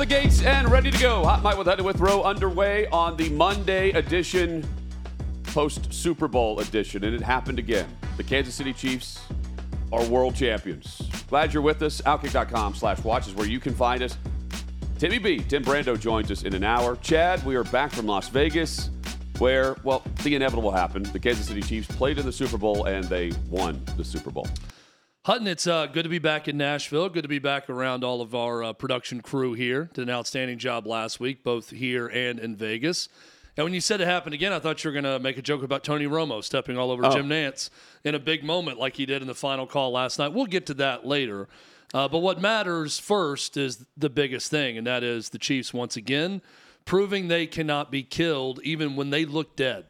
Of the gates and ready to go. Hot Mic with Head to Withrow underway on the Monday edition, post Super Bowl edition, and it happened again. The Kansas City Chiefs are world champions. Glad you're with us. Outkick.com slash watch is where you can find us. Timmy B, Tim Brando joins us in an hour. Chad, we are back from Las Vegas, where, well, the inevitable happened. The Kansas City Chiefs played in the Super Bowl and they won the Super Bowl. Hutton, it's uh, good to be back in Nashville. Good to be back around all of our uh, production crew here. Did an outstanding job last week, both here and in Vegas. And when you said it happened again, I thought you were going to make a joke about Tony Romo stepping all over Oh. Jim Nantz in a big moment like he did in the final call last night. We'll get to that later. Uh, but what matters first is the biggest thing, and that is the Chiefs once again proving they cannot be killed even when they look dead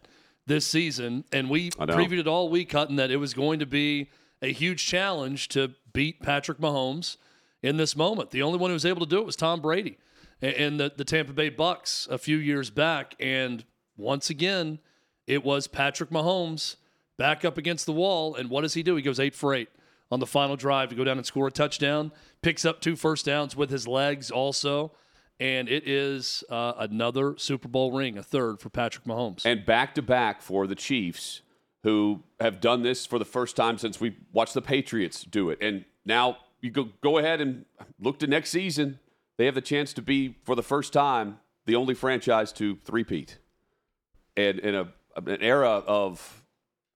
this season. And we previewed it all week, Hutton, that it was going to be a huge challenge to beat Patrick Mahomes in this moment. The only one who was able to do it was Tom Brady and- the, the Tampa Bay Bucks a few years back. And once again, it was Patrick Mahomes back up against the wall. And what does he do? He goes eight for eight on the final drive to go down and score a touchdown, picks up two first downs with his legs also. And it is uh, another Super Bowl ring, a third for Patrick Mahomes. and back to back for the Chiefs, who have done this for the first time since we watched the Patriots do it. And now you go go ahead and look to next season. They have the chance to be, for the first time, the only franchise to three-peat. And in a an era of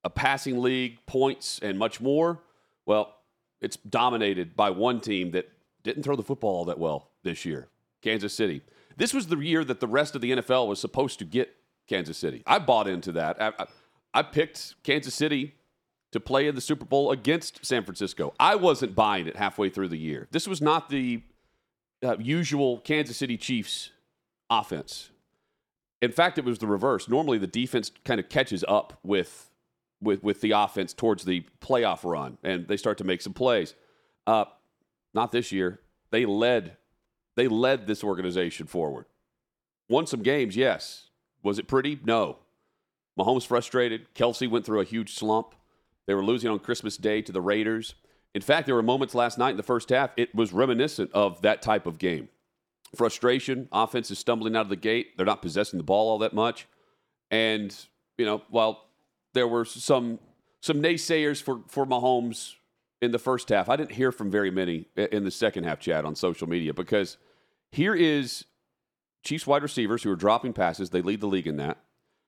a passing league, points, and much more, well, it's dominated by one team that didn't throw the football all that well this year Kansas City. This was the year that the rest of the NFL was supposed to get Kansas City. I bought into that. I, I, I picked Kansas City to play in the Super Bowl against San Francisco. I wasn't buying it halfway through the year. This was not the uh, usual Kansas City Chiefs offense. In fact, it was the reverse. Normally, the defense kind of catches up with with with the offense towards the playoff run, and they start to make some plays. Uh, not this year. They led they led this organization forward. Won some games, yes. Was it pretty? No. Mahomes frustrated. Kelce went through a huge slump. They were losing on Christmas Day to the Raiders. In fact, there were moments last night in the first half, it was reminiscent of that type of game. Frustration, offense is stumbling out of the gate. They're not possessing the ball all that much. And, you know, while there were some some naysayers for, for Mahomes in the first half, I didn't hear from very many in the second half, Chad, on social media, because here is Chiefs wide receivers who are dropping passes. They lead the league in that.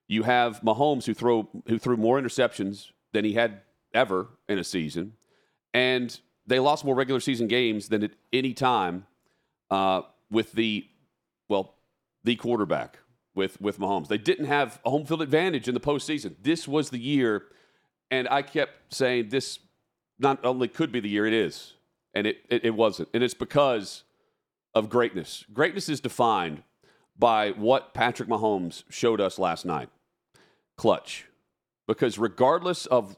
You have Mahomes who throw who threw more interceptions than he had ever in a season, and they lost more regular season games than at any time uh, with the well the quarterback with with Mahomes. They didn't have a home field advantage in the postseason. This was the year, and I kept saying this not only could be the year, it is, and it it, it wasn't, and it's because of greatness. Greatness is defined by what Patrick Mahomes showed us last night. Clutch. Because regardless of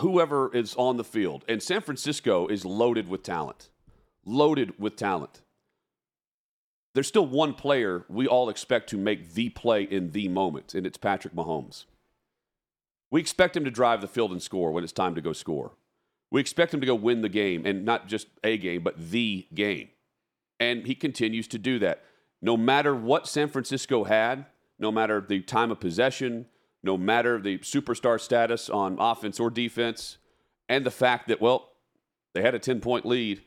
whoever is on the field, and San Francisco is loaded with talent, loaded with talent. There's still one player we all expect to make the play in the moment, and it's Patrick Mahomes. We expect him to drive the field and score when it's time to go score. We expect him to go win the game, and not just a game, but the game. And he continues to do that. No matter what San Francisco had, no matter the time of possession, no matter the superstar status on offense or defense, and the fact that, well, they had a 10 point lead,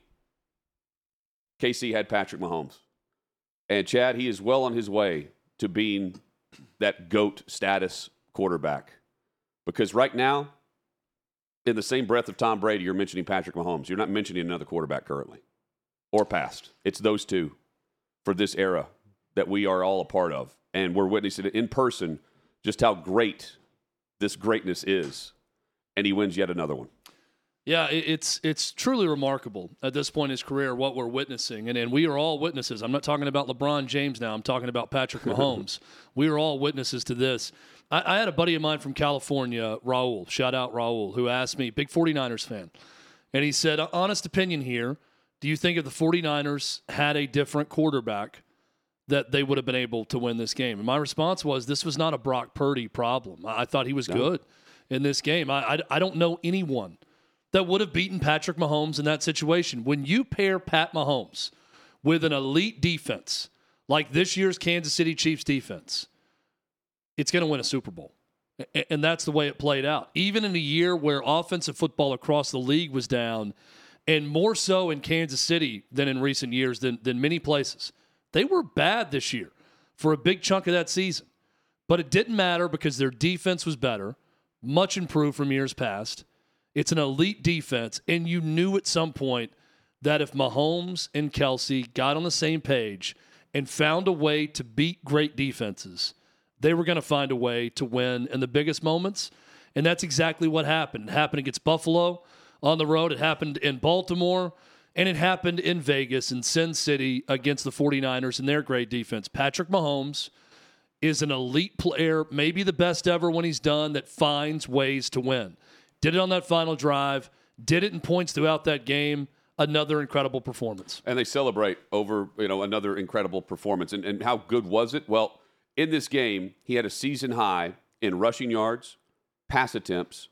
KC had Patrick Mahomes. And Chad, he is well on his way to being that GOAT status quarterback. Because right now, in the same breath of Tom Brady, you're mentioning Patrick Mahomes. You're not mentioning another quarterback currently or past. It's those two for this era that we are all a part of. And we're witnessing it in person just how great this greatness is. And he wins yet another one. Yeah, it's it's truly remarkable at this point in his career what we're witnessing, and and we are all witnesses. I'm not talking about LeBron James now. I'm talking about Patrick Mahomes. we are all witnesses to this. I, I, had a buddy of mine from California, Raul. Shout out Raul, who asked me, big 49ers fan, and he said, honest opinion here. Do you think if the 49ers had a different quarterback, that they would have been able to win this game? And my response was, this was not a Brock Purdy problem. I, I thought he was no. good in this game. I, I, I don't know anyone that would have beaten Patrick Mahomes in that situation. When you pair Pat Mahomes with an elite defense like this year's Kansas City Chiefs defense, it's going to win a Super Bowl. And that's the way it played out. Even in a year where offensive football across the league was down, and more so in Kansas City than in recent years, than, than many places, they were bad this year for a big chunk of that season. But it didn't matter because their defense was better, much improved from years past. It's an elite defense, and you knew at some point that if Mahomes and Kelce got on the same page and found a way to beat great defenses, they were going to find a way to win in the biggest moments. And that's exactly what happened. It happened against Buffalo on the road, it happened in Baltimore, and it happened in Vegas in Sin City against the 49ers and their great defense. Patrick Mahomes is an elite player, maybe the best ever when he's done, that finds ways to win. Did it on that final drive, did it in points throughout that game. Another incredible performance. And they celebrate over, you know, another incredible performance. And, and how good was it? Well, in this game, he had a season high in rushing yards, pass attempts,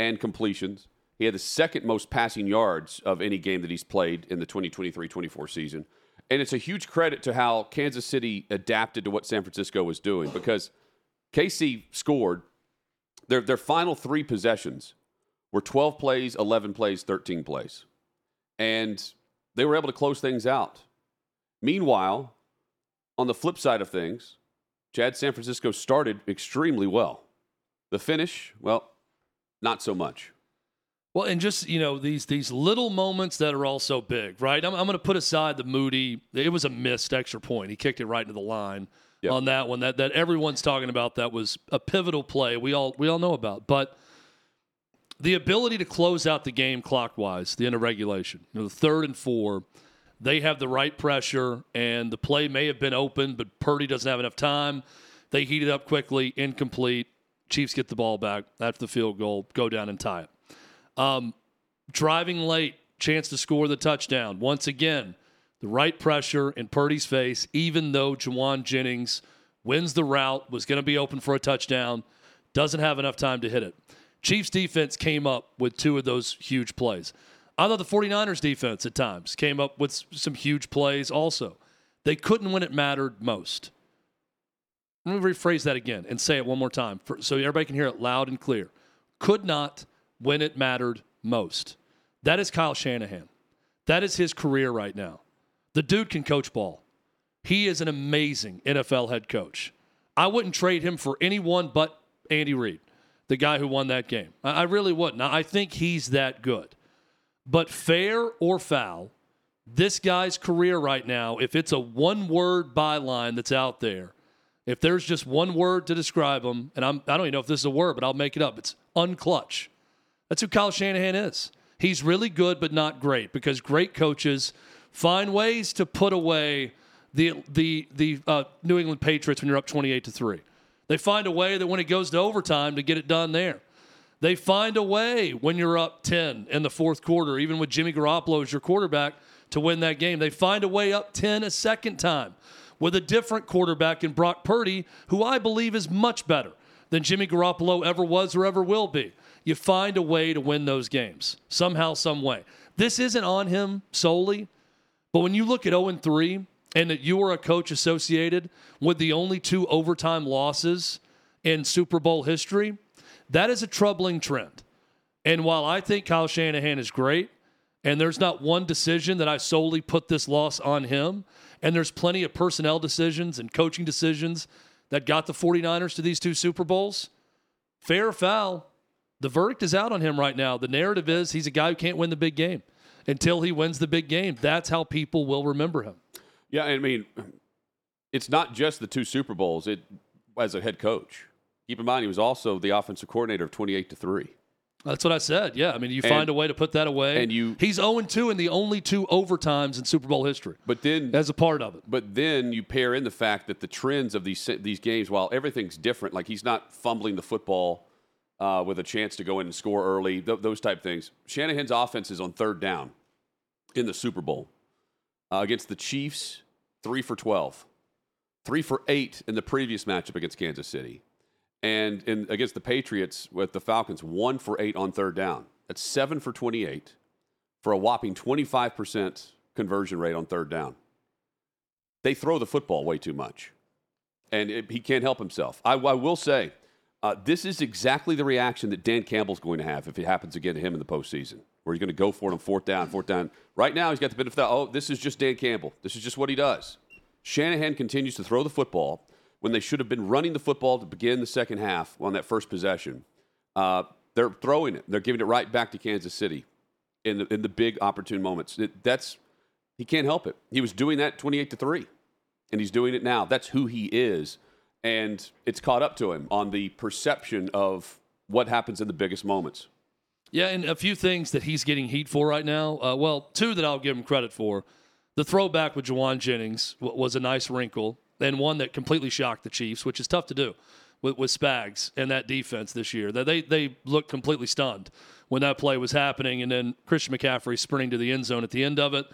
and completions. He had the second most passing yards of any game that he's played in the 2023 24 season. And it's a huge credit to how Kansas City adapted to what San Francisco was doing because KC scored their, their final three possessions were 12 plays, 11 plays, 13 plays. And they were able to close things out. Meanwhile, on the flip side of things, Chad San Francisco started extremely well. The finish, well, not so much. Well, and just you know these these little moments that are also big, right? I'm, I'm going to put aside the Moody. It was a missed extra point. He kicked it right into the line yep. on that one. That that everyone's talking about. That was a pivotal play. We all we all know about. But the ability to close out the game clockwise, the end of regulation, you know, the third and four, they have the right pressure, and the play may have been open, but Purdy doesn't have enough time. They heat it up quickly, incomplete. Chiefs get the ball back after the field goal, go down and tie it. Um, driving late, chance to score the touchdown. Once again, the right pressure in Purdy's face, even though Jauan Jennings wins the route, was going to be open for a touchdown, doesn't have enough time to hit it. Chiefs defense came up with two of those huge plays. I thought the 49ers defense at times came up with some huge plays also. They couldn't when it mattered most. Let me rephrase that again and say it one more time for, so everybody can hear it loud and clear. Could not when it mattered most. That is Kyle Shanahan. That is his career right now. The dude can coach ball. He is an amazing NFL head coach. I wouldn't trade him for anyone but Andy Reid, the guy who won that game. I really wouldn't. I think he's that good. But fair or foul, this guy's career right now, if it's a one word byline that's out there, if there's just one word to describe him, and I'm, I don't even know if this is a word, but I'll make it up. It's unclutch. That's who Kyle Shanahan is. He's really good, but not great because great coaches find ways to put away the the the uh, New England Patriots when you're up 28 to three. They find a way that when it goes to overtime to get it done there. They find a way when you're up 10 in the fourth quarter, even with Jimmy Garoppolo as your quarterback, to win that game. They find a way up 10 a second time with a different quarterback in Brock Purdy, who I believe is much better than Jimmy Garoppolo ever was or ever will be. You find a way to win those games somehow, some way. This isn't on him solely, but when you look at 0 3 and that you are a coach associated with the only two overtime losses in Super Bowl history, that is a troubling trend. And while I think Kyle Shanahan is great, and there's not one decision that I solely put this loss on him, and there's plenty of personnel decisions and coaching decisions that got the 49ers to these two Super Bowls, fair or foul, the verdict is out on him right now. The narrative is he's a guy who can't win the big game until he wins the big game. That's how people will remember him. Yeah, I mean, it's not just the two Super Bowls. It as a head coach. Keep in mind, he was also the offensive coordinator of twenty-eight to three. That's what I said. Yeah, I mean, you And- find a way to put that away. and you- he's 0 2 in the only two overtimes in Super Bowl history But then as a part of it. But then you pair in the fact that the trends of these these games, while everything's different, like he's not fumbling the football uh, with a chance to go in and score early, th- those type things. Shanahan's offense is on third down in the Super Bowl uh, against the Chiefs, three for twelve, three for eight in the previous matchup against Kansas City, and in against the Patriots with the Falcons, one for eight on third down. That's seven for twenty-eight for a whopping twenty-five percent conversion rate on third down they throw the football way too much, and it, he can't help himself. I, I will say, uh, this is exactly the reaction that Dan Campbell's going to have if it happens again to him in the postseason, where he's going to go for it on fourth down, fourth down. Right now, he's got the benefit of, oh, this is just Dan Campbell. This is just what he does. Shanahan continues to throw the football when they should have been running the football to begin the second half on that first possession. Uh, they're throwing it. They're giving it right back to Kansas City in the, in the big opportune moments. It, that's he can't help it. He was doing that 28 to 3 and he's doing it now. That's who he is and it's caught up to him on the perception of what happens in the biggest moments. Yeah, and a few things that he's getting heat for right now. Uh, well, two that I'll give him credit for. The throwback with Jauan Jennings was a nice wrinkle, and one that completely shocked the Chiefs, which is tough to do with, with Spags and that defense this year. They they looked completely stunned when that play was happening, and then Christian McCaffrey sprinting to the end zone at the end of it.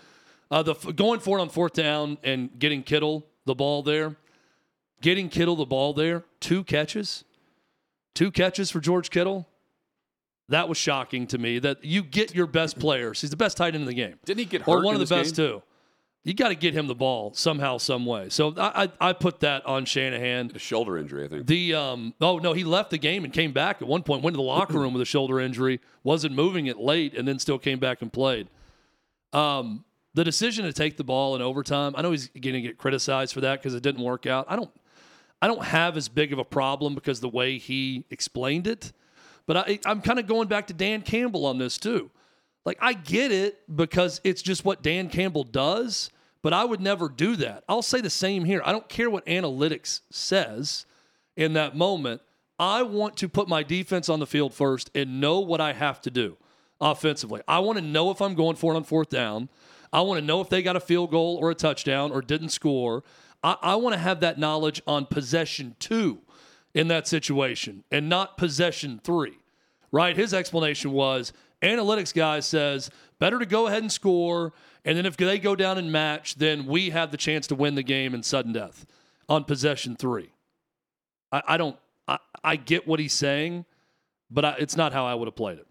Uh, the going for it on fourth down and getting Kittle the ball there, getting Kittle the ball there, two catches, two catches for George Kittle. That was shocking to me that you get your best players. He's the best tight end in the game. Didn't he get hurt? or one of the best game? too. You got to get him the ball somehow, some way. So I, I, I put that on Shanahan. A shoulder injury, I think. The um oh no, he left the game and came back at one point. Went to the locker room with a shoulder injury. Wasn't moving it late, and then still came back and played. Um, the decision to take the ball in overtime. I know he's going to get criticized for that because it didn't work out. I don't. I don't have as big of a problem because the way he explained it. But I, I'm kind of going back to Dan Campbell on this too. Like I get it because it's just what Dan Campbell does, but I would never do that. I'll say the same here. I don't care what analytics says in that moment. I want to put my defense on the field first and know what I have to do offensively. I want to know if I'm going for it on fourth down. I want to know if they got a field goal or a touchdown or didn't score. I, I want to have that knowledge on possession two in that situation and not possession three right? His explanation was analytics guy says better to go ahead and score, and then if they go down and match, then we have the chance to win the game in sudden death on possession three. I, I don't. I, I get what he's saying, but I, it's not how I would have played it.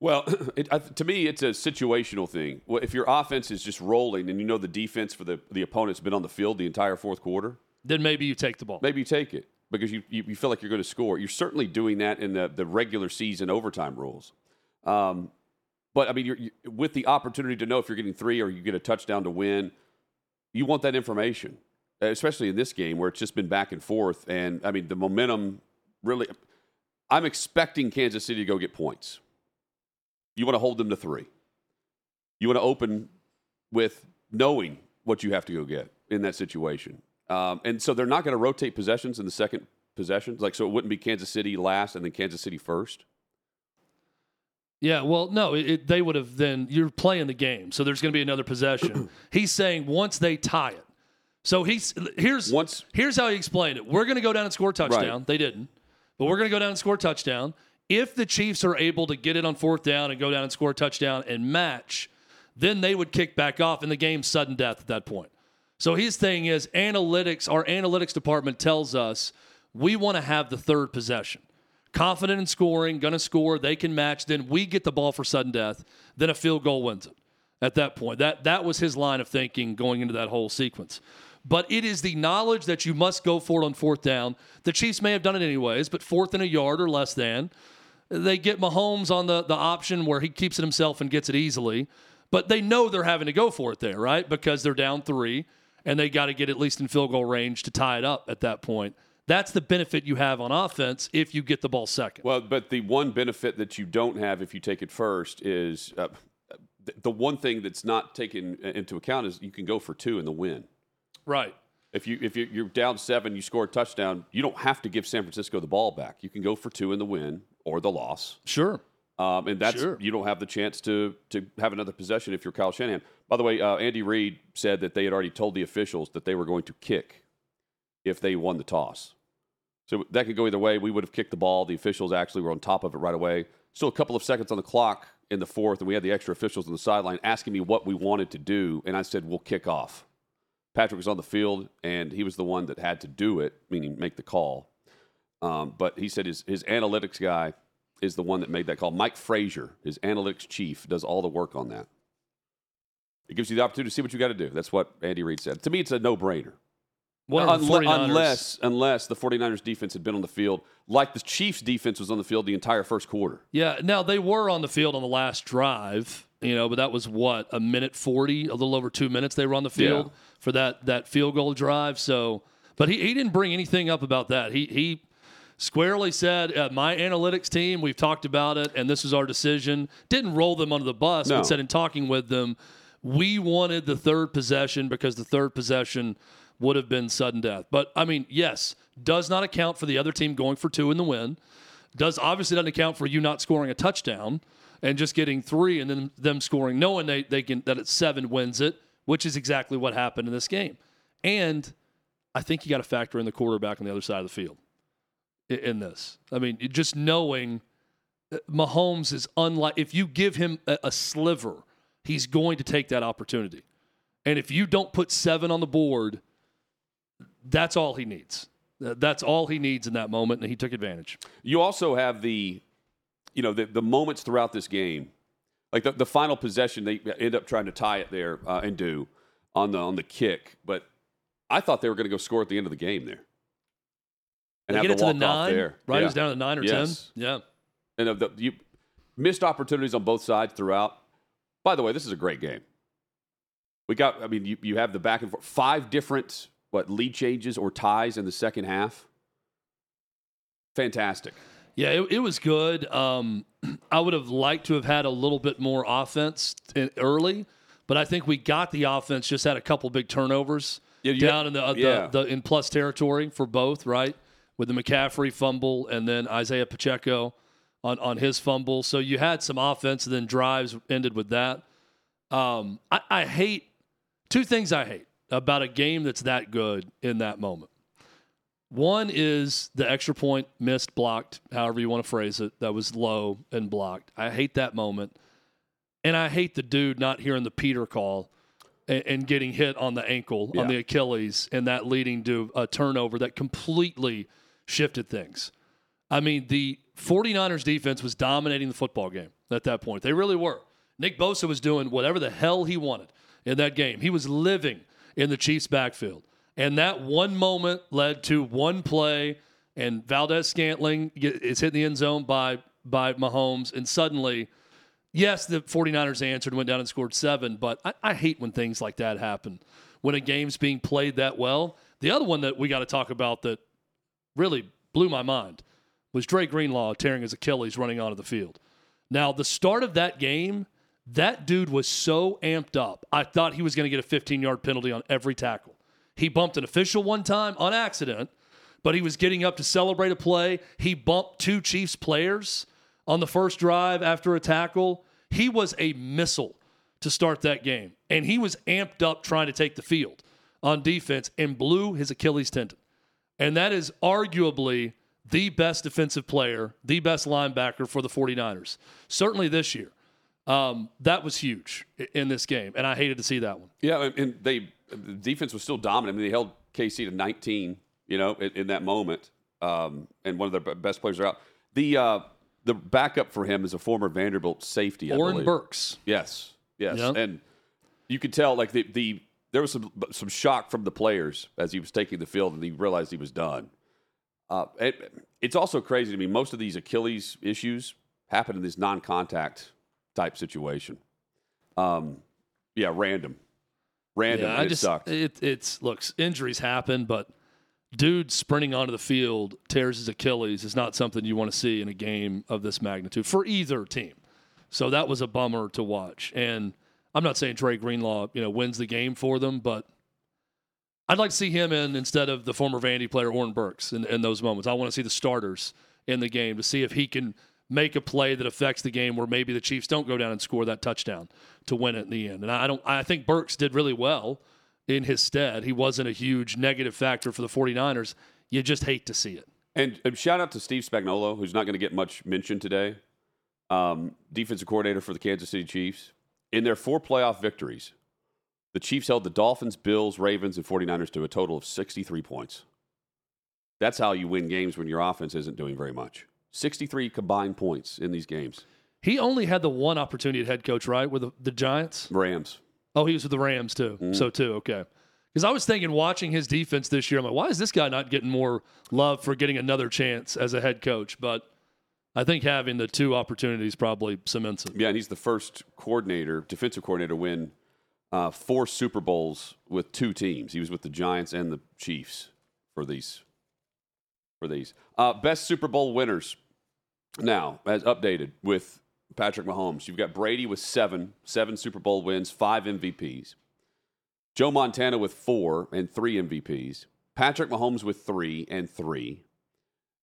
Well, it, I, to me, it's a situational thing. Well, If your offense is just rolling and you know the defense for the, the opponent's been on the field the entire fourth quarter, Then maybe you take the ball. maybe you take it because you, you, you feel like you're going to score. You're certainly doing that in the, the regular season overtime rules. Um, but I mean, you're, you, with the opportunity to know if you're getting three or you get a touchdown to win, you want that information, especially in this game where it's just been back and forth. And I mean, the momentum really. I'm expecting Kansas City to go get points. You want to hold them to three. You want to open with knowing what you have to go get in that situation. Um, and so they're not going to rotate possessions in the second possession. Like, so it wouldn't be Kansas City last and then Kansas City first. Yeah, well, no, it, it- they would have then. You're playing the game, so there's going to be another possession. he's saying once they tie it. So he's here's Once- here's how he explained it. We're going to go down and score a touchdown. Right. They didn't, but we're going to go down and score a touchdown. If the Chiefs are able to get it on fourth down and go down and score a touchdown and match, then they would kick back off, and the game's sudden death at that point. So his thing is analytics. Our analytics department tells us we want to have the third possession. Confident in scoring, going to score. They can match. Then we get the ball for sudden death. Then a field goal wins it. At that point, that that was his line of thinking going into that whole sequence. But it is the knowledge that you must go for it on fourth down. The Chiefs may have done it anyways, but fourth and a yard or less than. They get Mahomes on the, the option where he keeps it himself and gets it easily. But they know they're having to go for it there, right? Because they're down three and they got to get at least in field goal range to tie it up at that point. That's the benefit you have on offense if you get the ball second. Well, but the one benefit that you don't have if you take it first is uh, the one thing that's not taken into account is you can go for two in the win. right. If you if you're down seven, you score a touchdown, you don't have to give San Francisco the ball back. You can go for two in the win or the loss. Sure. Um, and that's Sure. you don't have the chance to to have another possession if you're Kyle Shanahan. By the way, uh, Andy Reid said that they had already told the officials that they were going to kick if they won the toss. So that could go either way. We would have kicked the ball. The officials actually were on top of it right away. Still a couple of seconds on the clock in the fourth, and we had the extra officials on the sideline asking me what we wanted to do, and I said we'll kick off. Patrick was on the field, and he was the one that had to do it, meaning make the call. Um, but he said his, his analytics guy is the one that made that call. Mike Frazier, his analytics chief, does all the work on that. It gives you the opportunity to see what you got to do. That's what Andy Reid said. To me, it's a no brainer. The Unle- unless, unless the 49ers defense had been on the field, like the Chiefs defense was on the field the entire first quarter. Yeah, now they were on the field on the last drive, you know, but that was what a minute forty, a little over two minutes they were on the field Yeah. for that that field goal drive. So, but he, he didn't bring anything up about that. He he squarely said, uh, "My analytics team, we've talked about it, and this is our decision." Didn't roll them under the bus, No. but said in talking with them, we wanted the third possession because the third possession would have been sudden death. But I mean, yes, does not account for the other team going for two in the win does obviously doesn't account for you not scoring a touchdown and just getting three and then them scoring knowing they, they can that it's seven wins it which is exactly what happened in this game and i think you got to factor in the quarterback on the other side of the field in this. I mean just knowing that mahomes is unlike if you give him a, sliver he's going to take that opportunity. And if you don't put seven on the board that's all he needs. Uh, that's all he needs in that moment and he took advantage. You also have the, you know, the, the moments throughout this game, like the, the final possession, they end up trying to tie it there uh, and do on the on the kick, but I thought they were going to go score at the end of the game there. And They have get it to the nine, there. right? Yeah. Down to nine or Yes. ten. Yeah, and of the you missed opportunities on both sides throughout. By the way, this is a great game. We got, I mean, you, you have the back and forth, five different what lead changes or ties in the second half. Fantastic. yeah, it, it was good. Um, I would have liked to have had a little bit more offense early, but I think we got the offense. Just had a couple big turnovers Yeah, down in the, uh, yeah. the, the in plus territory for both, right? With the McCaffrey fumble and then Isaiah Pacheco on on his fumble. So you had some offense, and then drives ended with that. Um, I, I hate two things. I hate about a game that's that good in that moment. One is the extra point missed, blocked, however you want to phrase it, that was low and blocked. I hate that moment. And I hate the dude not hearing the Peter call and, and getting hit on the ankle, on the Achilles, and that leading to a turnover that completely shifted things. I mean, the 49ers defense was dominating the football game at that point. They really were. Nick Bosa was doing whatever the hell he wanted in that game. He was living in the Chiefs' backfield. And that one moment led to one play, and Valdes-Scantling is hit in the end zone by, by Mahomes. And suddenly, yes, the 49ers answered, went down and scored seven, but I, I hate when things like that happen, when a game's being played that well. The other one that we got to talk about that really blew my mind was Dre Greenlaw tearing his Achilles running onto the field. Now, the start of that game, that dude was so amped up. I thought he was going to get a 15 yard penalty on every tackle. He bumped an official one time on accident, but he was getting up to celebrate a play. He bumped two Chiefs players on the first drive after a tackle. He was a missile to start that game, and he was amped up trying to take the field on defense and blew his Achilles tendon. And that is arguably the best defensive player, the best linebacker for the 49ers, certainly this year. Um, that was huge in this game, and I hated to see that one. Yeah, and- they the defense was still dominant. I mean, they held KC to 19, you know, in, in that moment, um, and one of their best players are out. The uh, the backup for him is a former Vanderbilt safety, I Oren believe. Burks. Yes, yes, Yeah. and you could tell like the the there was some some shock from the players as he was taking the field and he realized he was done. Uh, it, it's also crazy to me. Most of these Achilles issues happen in this non-contact type situation. Um, yeah, random, random. Yeah, I it just sucked. it it's looks injuries happen, but dude sprinting onto the field tears his Achilles is not something you want to see in a game of this magnitude for either team. So that was a bummer to watch. And I'm not saying Dre Greenlaw, you know, wins the game for them, but I'd like to see him in instead of the former Vandy player Oren Burks in, in those moments. I want to see the starters in the game to see if he can make a play that affects the game where maybe the Chiefs don't go down and score that touchdown to win it in the end. And I don't I think Burks did really well in his stead. He wasn't a huge negative factor for the 49ers. You just hate to see it. And, shout out to Steve Spagnuolo, who's not going to get much mention today. Um, defensive coordinator for the Kansas City Chiefs. In their four playoff victories, the Chiefs held the Dolphins, Bills, Ravens, and 49ers to a total of 63 points. That's how you win games when your offense isn't doing very much. 63 combined points in these games. He only had the one opportunity at head coach, right, with the, the Giants? Rams. Oh, he was with the Rams too. Mm-hmm. So too, okay. Because I was thinking, watching his defense this year, I'm like, why is this guy not getting more love for getting another chance as a head coach? But I think having the two opportunities probably cements it. Yeah, and he's the first coordinator, defensive coordinator, to win uh, four Super Bowls with two teams. He was with the Giants and the Chiefs for these. For these uh, best Super Bowl winners now, as updated with Patrick Mahomes. You've got Brady with seven, seven Super Bowl wins, five MVPs. Joe Montana with four and three MVPs. Patrick Mahomes with three and three.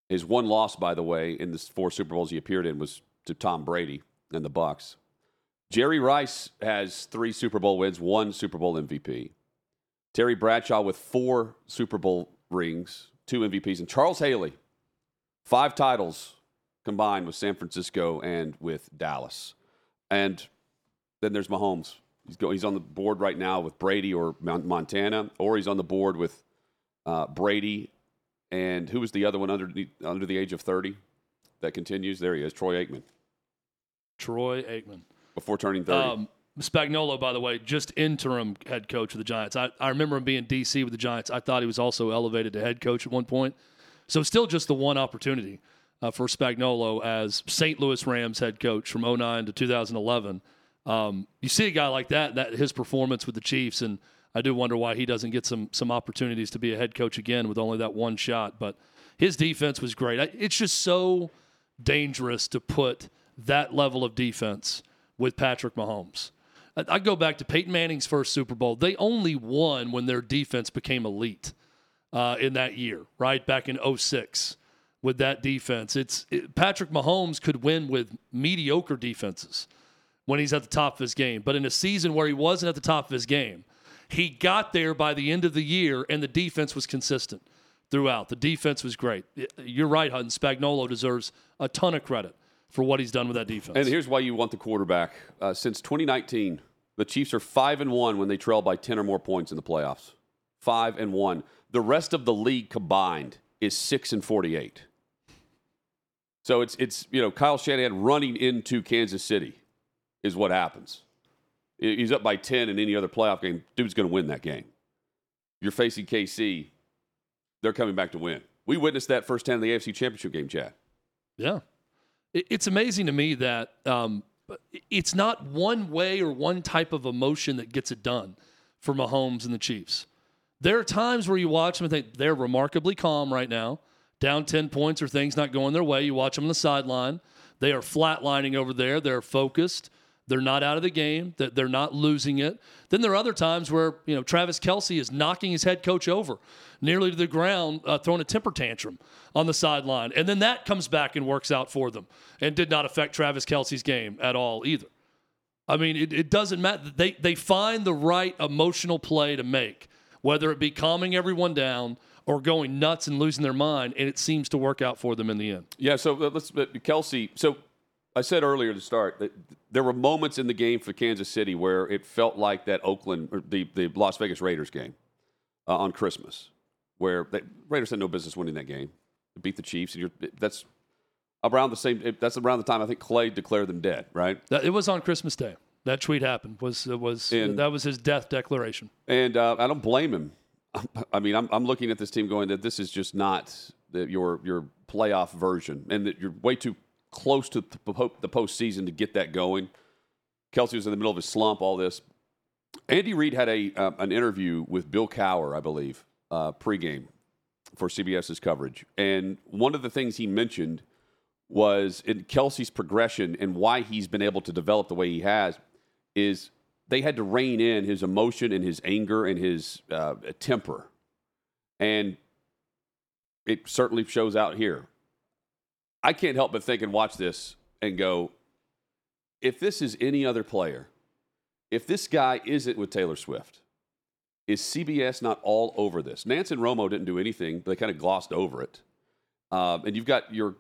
His one loss, by the way, in the four Super Bowls he appeared in was to Tom Brady and the Bucks. Jerry Rice has three Super Bowl wins, one Super Bowl MVP. Terry Bradshaw with four Super Bowl rings, two MVPs, and Charles Haley, five titles, combined with San Francisco and with Dallas. And then there's Mahomes. He's, go, he's on the board right now with Brady or Montana, or he's on the board with uh, Brady and who was the other one under the, under the age of 30 that continues? There he is, Troy Aikman. Troy Aikman. Before turning 30. Um, Spagnuolo, by the way, just interim head coach of the Giants. I, I remember him being DC with the Giants. I thought he was also elevated to head coach at one point. So still just the one opportunity uh, for Spagnuolo as St. Louis Rams head coach from 09 to 2011. Um, you see a guy like that, that his performance with the Chiefs, and I do wonder why he doesn't get some some opportunities to be a head coach again with only that one shot. But his defense was great. It's just so dangerous to put that level of defense with Patrick Mahomes. I go back to Peyton Manning's first Super Bowl. They only won when their defense became elite uh, in that year, right? Back in 06 with that defense. It's it, Patrick Mahomes could win with mediocre defenses when he's at the top of his game. But in a season where he wasn't at the top of his game, he got there by the end of the year, and the defense was consistent throughout. The defense was great. You're right, Hutton. Spagnuolo deserves a ton of credit for what he's done with that defense. And here's why you want the quarterback. Uh, since 2019, the Chiefs are five and one when they trail by 10 or more points in the playoffs. Five and one. The rest of the league combined is six and 48. So it's it's you know Kyle Shanahan running into Kansas City is what happens. He's up by 10 in any other playoff game. Dude's going to win that game. You're facing KC. They're coming back to win. We witnessed that first firsthand in the AFC Championship game, Chad. Yeah. It's amazing to me that um, it's not one way or one type of emotion that gets it done for Mahomes and the Chiefs. There are times where you watch them and think they're remarkably calm right now down 10 points or things not going their way. You watch them on the sideline. They are flatlining over there. They're focused. They're not out of the game. That they're not losing it. Then there are other times where you know Travis Kelce is knocking his head coach over, nearly to the ground, uh, throwing a temper tantrum on the sideline, and then that comes back and works out for them, and did not affect Travis Kelce's game at all either. I mean, it, it doesn't matter. They they find the right emotional play to make, whether it be calming everyone down or going nuts and losing their mind, and it seems to work out for them in the end. Yeah. So uh, let's uh, Kelce. So I said earlier to start that there were moments in the game for Kansas City where it felt like that Oakland or the the Las Vegas Raiders game uh, on Christmas, where the Raiders had no business winning that game. They beat the Chiefs, and you're that's around the same. That's around the time I think Clay declared them dead. Right. It was on Christmas Day. That tweet happened. Was was and, that was his death declaration? And uh, I don't blame him I mean, I'm, I'm looking at this team going that this is just not the, your your playoff version, and that you're way too close to the postseason to get that going. Kelce was in the middle of his slump. All this. Andy Reid had a uh, an interview with Bill Cowher, I believe, uh, pregame for CBS's coverage, and one of the things he mentioned was in Kelce's progression and why he's been able to develop the way he has is they had to rein in his emotion and his anger and his uh, temper. And it certainly shows out here. I can't help but think and watch this and go, if this is any other player, if this guy isn't with Taylor Swift, is CBS not all over this? Nantz and Romo didn't do anything; they kind of glossed over it. Um, and you've got your,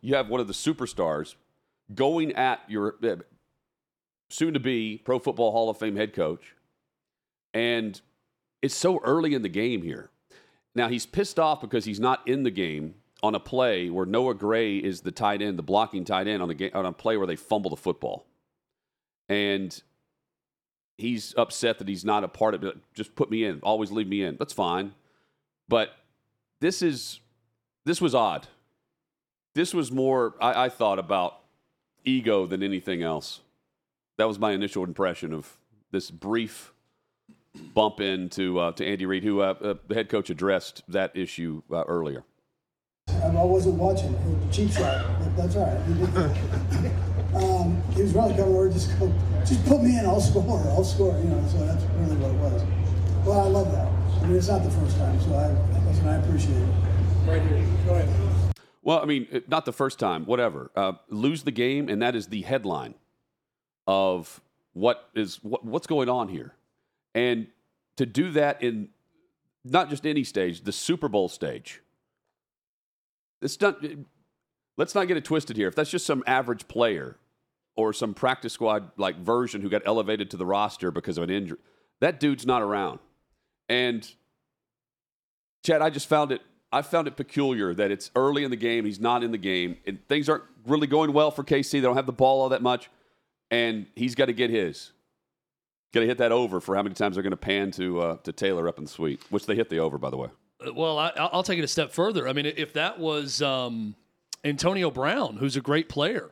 you have one of the superstars going at your uh, soon-to-be Pro Football Hall of Fame head coach, and it's so early in the game here. Now he's pissed off because he's not in the game on a play where Noah Gray is the tight end, the blocking tight end on a game, on a play where they fumble the football, and he's upset that he's not a part of it. Just put me in. Always leave me in. That's fine, but this is this was odd. This was more I, I thought about ego than anything else. That was my initial impression of this brief bump into uh, to Andy Reid, who uh, uh, the head coach addressed that issue uh, earlier. I wasn't watching. Cheap shot. But That's all right. He, did, um, he was really coming over, just go, just put me in. I'll score. I'll score. You know. So that's really what it was. Well, I love that. I mean, it's not the first time, so I, listen, I appreciate it. Right here. Go ahead. Well, I mean, not the first time, whatever. Uh, lose the game, and that is the headline of what is what, what's going on here. And to do that in not just any stage, the Super Bowl stage. It's not. Let's not get it twisted here. If that's just some average player or some practice squad like version who got elevated to the roster because of an injury, that dude's not around. And Chad, I just found it. I found it peculiar that it's early in the game. He's not in the game, and things aren't really going well for KC. They don't have the ball all that much, and he's got to get his. Got to hit that over for how many times they're going to pan to uh, to Taylor up in the suite, which they hit the over by the way. Well, I, I'll take it a step further. I mean, if that was um, Antonio Brown, who's a great player,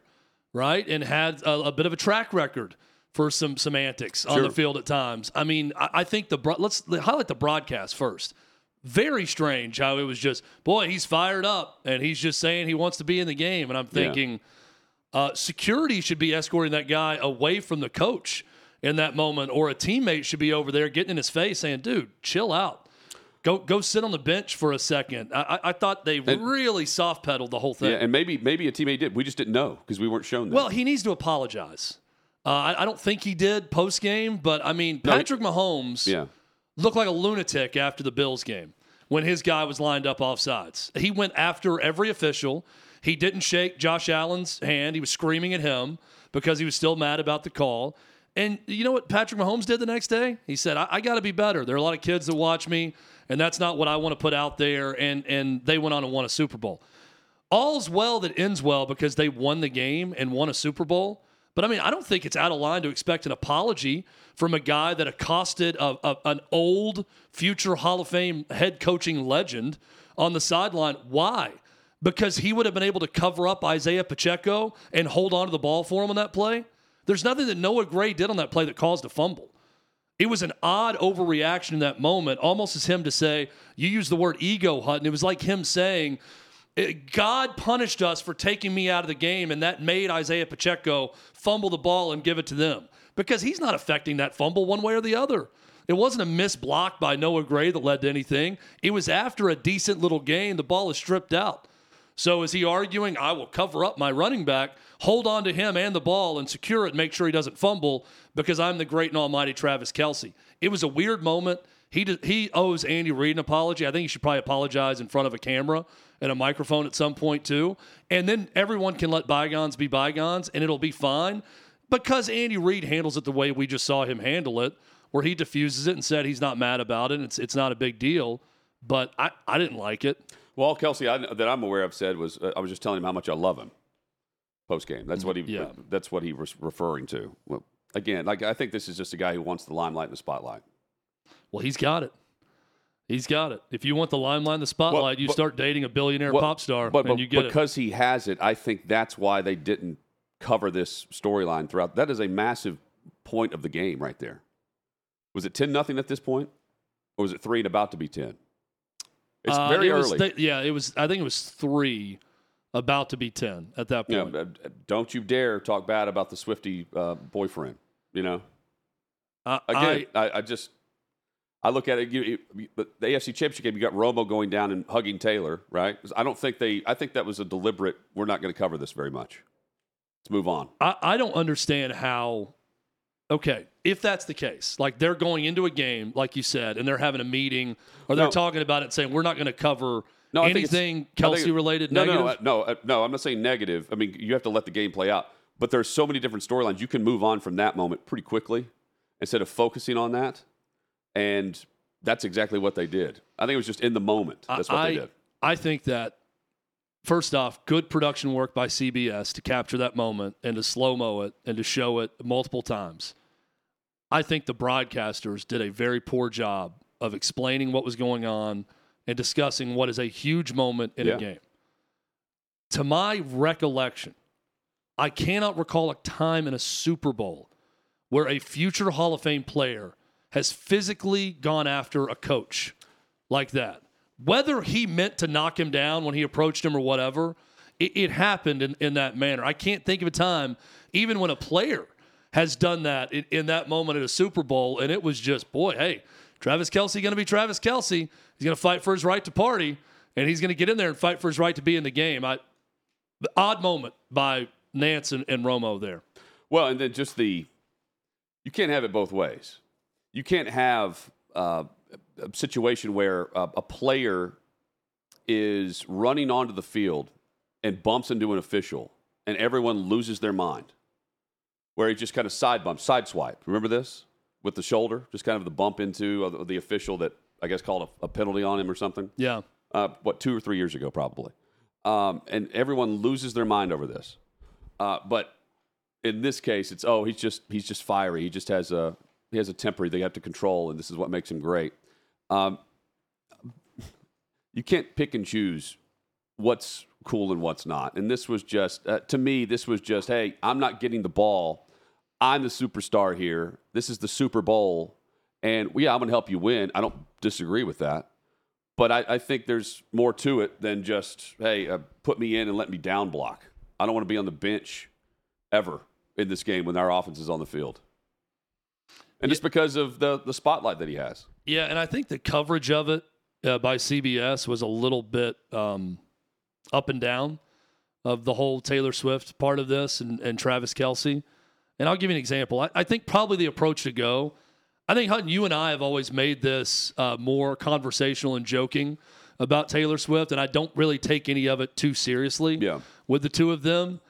right, and had a, a bit of a track record for some some antics on the field at times. I mean, I, I think the bro- let's highlight the broadcast first. Very strange how it was just, boy, he's fired up and he's just saying he wants to be in the game, and I'm thinking. Uh, security should be escorting that guy away from the coach in that moment, or a teammate should be over there getting in his face saying, "Dude, chill out. Go go sit on the bench for a second. I, I- thought they really soft pedaled the whole thing. Yeah, and maybe maybe a teammate did. We just didn't know because we weren't shown that. well, he needs to apologize. Uh, I, I don't think he did post game, but I mean, No, Patrick Mahomes yeah, looked like a lunatic after the Bills game when his guy was lined up off sides. He went after every official. He didn't shake Josh Allen's hand. He was screaming at him because he was still mad about the call. And you know what Patrick Mahomes did the next day? He said, I, I got to be better. There are a lot of kids that watch me, and that's not what I want to put out there. And, and they went on and won a Super Bowl. All's well that ends well because they won the game and won a Super Bowl. But I mean, I don't think it's out of line to expect an apology from a guy that accosted a, a, an old future Hall of Fame head coaching legend on the sideline. Why? Because he would have been able to cover up Isaiah Pacheco and hold on to the ball for him on that play. There's nothing that Noah Gray did on that play that caused a fumble. It was an odd overreaction in that moment, almost as him to say, You used the word ego, Hutton. It was like him saying, "Eh, God punished us for taking me out of the game, and that made Isaiah Pacheco fumble the ball and give it to them because he's not affecting that fumble one way or the other. It wasn't a missed block by Noah Gray that led to anything. It was after a decent little game, the ball is stripped out. So is he arguing, I will cover up my running back, hold on to him and the ball, and secure it, and make sure he doesn't fumble because I'm the great and almighty Travis Kelce? It was a weird moment. He d- he owes Andy Reid an apology. I think he should probably apologize in front of a camera and a microphone at some point too. And then everyone can let bygones be bygones, and it'll be fine because Andy Reid handles it the way we just saw him handle it, where he diffuses it and said he's not mad about it. It's it's not a big deal. But I, I didn't like it. Well, all Kelce I, that I'm aware of said was uh, I was just telling him how much I love him post game. That's what he. Yeah. That's what he was referring to. Well, again, like I think this is just a guy who wants the limelight and the spotlight. Well, he's got it. He's got it. If you want the limelight and the spotlight, Well, you but- start dating a billionaire Well, pop star, but, but and you get it. because he has it, I think that's why they didn't cover this storyline throughout. That is a massive point of the game right there. Was it ten nothing at this point, or was it three and about to be ten? It's Uh, very it was early. th- yeah, it was. I think it was three, about to be ten at that point. uh, don't you dare talk bad about the Swifty uh, boyfriend. You know, I- again, I, I just I look at it, you, you, but the AFC Championship game, you got Romo going down and hugging Taylor, right? I don't think they. I think that was a deliberate. We're not going to cover this very much. Let's move on. I, I don't understand how. Okay, if that's the case, like they're going into a game, like you said, and they're having a meeting, or they're No. talking about it, saying we're not going to cover No, I think it's- anything I think Kelce-related. No, negative. no, uh, no, uh, no. I'm not saying negative. I mean, you have to let the game play out. But there's so many different storylines. You can move on from that moment pretty quickly instead of focusing on that. And that's exactly what they did. I think it was just in the moment. That's what I, they did. I think that first off, good production work by CBS to capture that moment and to slow mo it and to show it multiple times. I think the broadcasters did a very poor job of explaining what was going on and discussing what is a huge moment in Yeah. a game. To my recollection, I cannot recall a time in a Super Bowl where a future Hall of Fame player has physically gone after a coach like that. Whether he meant to knock him down when he approached him or whatever, it, it happened in, in that manner. I can't think of a time, even when a player has done that in, in that moment at a Super Bowl, and it was just, boy, hey, Travis Kelce going to be Travis Kelce. He's going to fight for his right to party, and he's going to get in there and fight for his right to be in the game. I, the odd moment by Nantz and, and Romo there. Well, and then just the you can't have it both ways. You can't have uh, a situation where a, a player is running onto the field and bumps into an official, and everyone loses their mind. Where he just kind of side bump, side swipe. Remember this? With the shoulder, just kind of the bump into uh, the official that I guess called a, a penalty on him or something? Yeah. uh, what two or three years ago probably. Um, and everyone loses their mind over this. Uh, but in this case it's oh he's just he's just fiery. He just has a he has a temper they have to control and this is what makes him great. Um, you can't pick and choose what's cool and what's not. And this was just uh, to me this was just hey i'm not getting the ball. I'm the superstar here. This is the super bowl. And yeah i'm going to help you win. I don't disagree with that. But I, I think there's more to it than just hey uh, put me in and let me down block. I don't want to be on the bench ever in this game when our offense is on the field. And just because of the the spotlight that he has. Yeah, and I think the coverage of it uh, by CBS was a little bit um, up and down of the whole Taylor Swift part of this and, and Travis Kelce. And I'll give you an example. I, I think probably the approach to go, I think Hutton, you and I have always made this uh, more conversational and joking about Taylor Swift, and I don't really take any of it too seriously Yeah. with the two of them.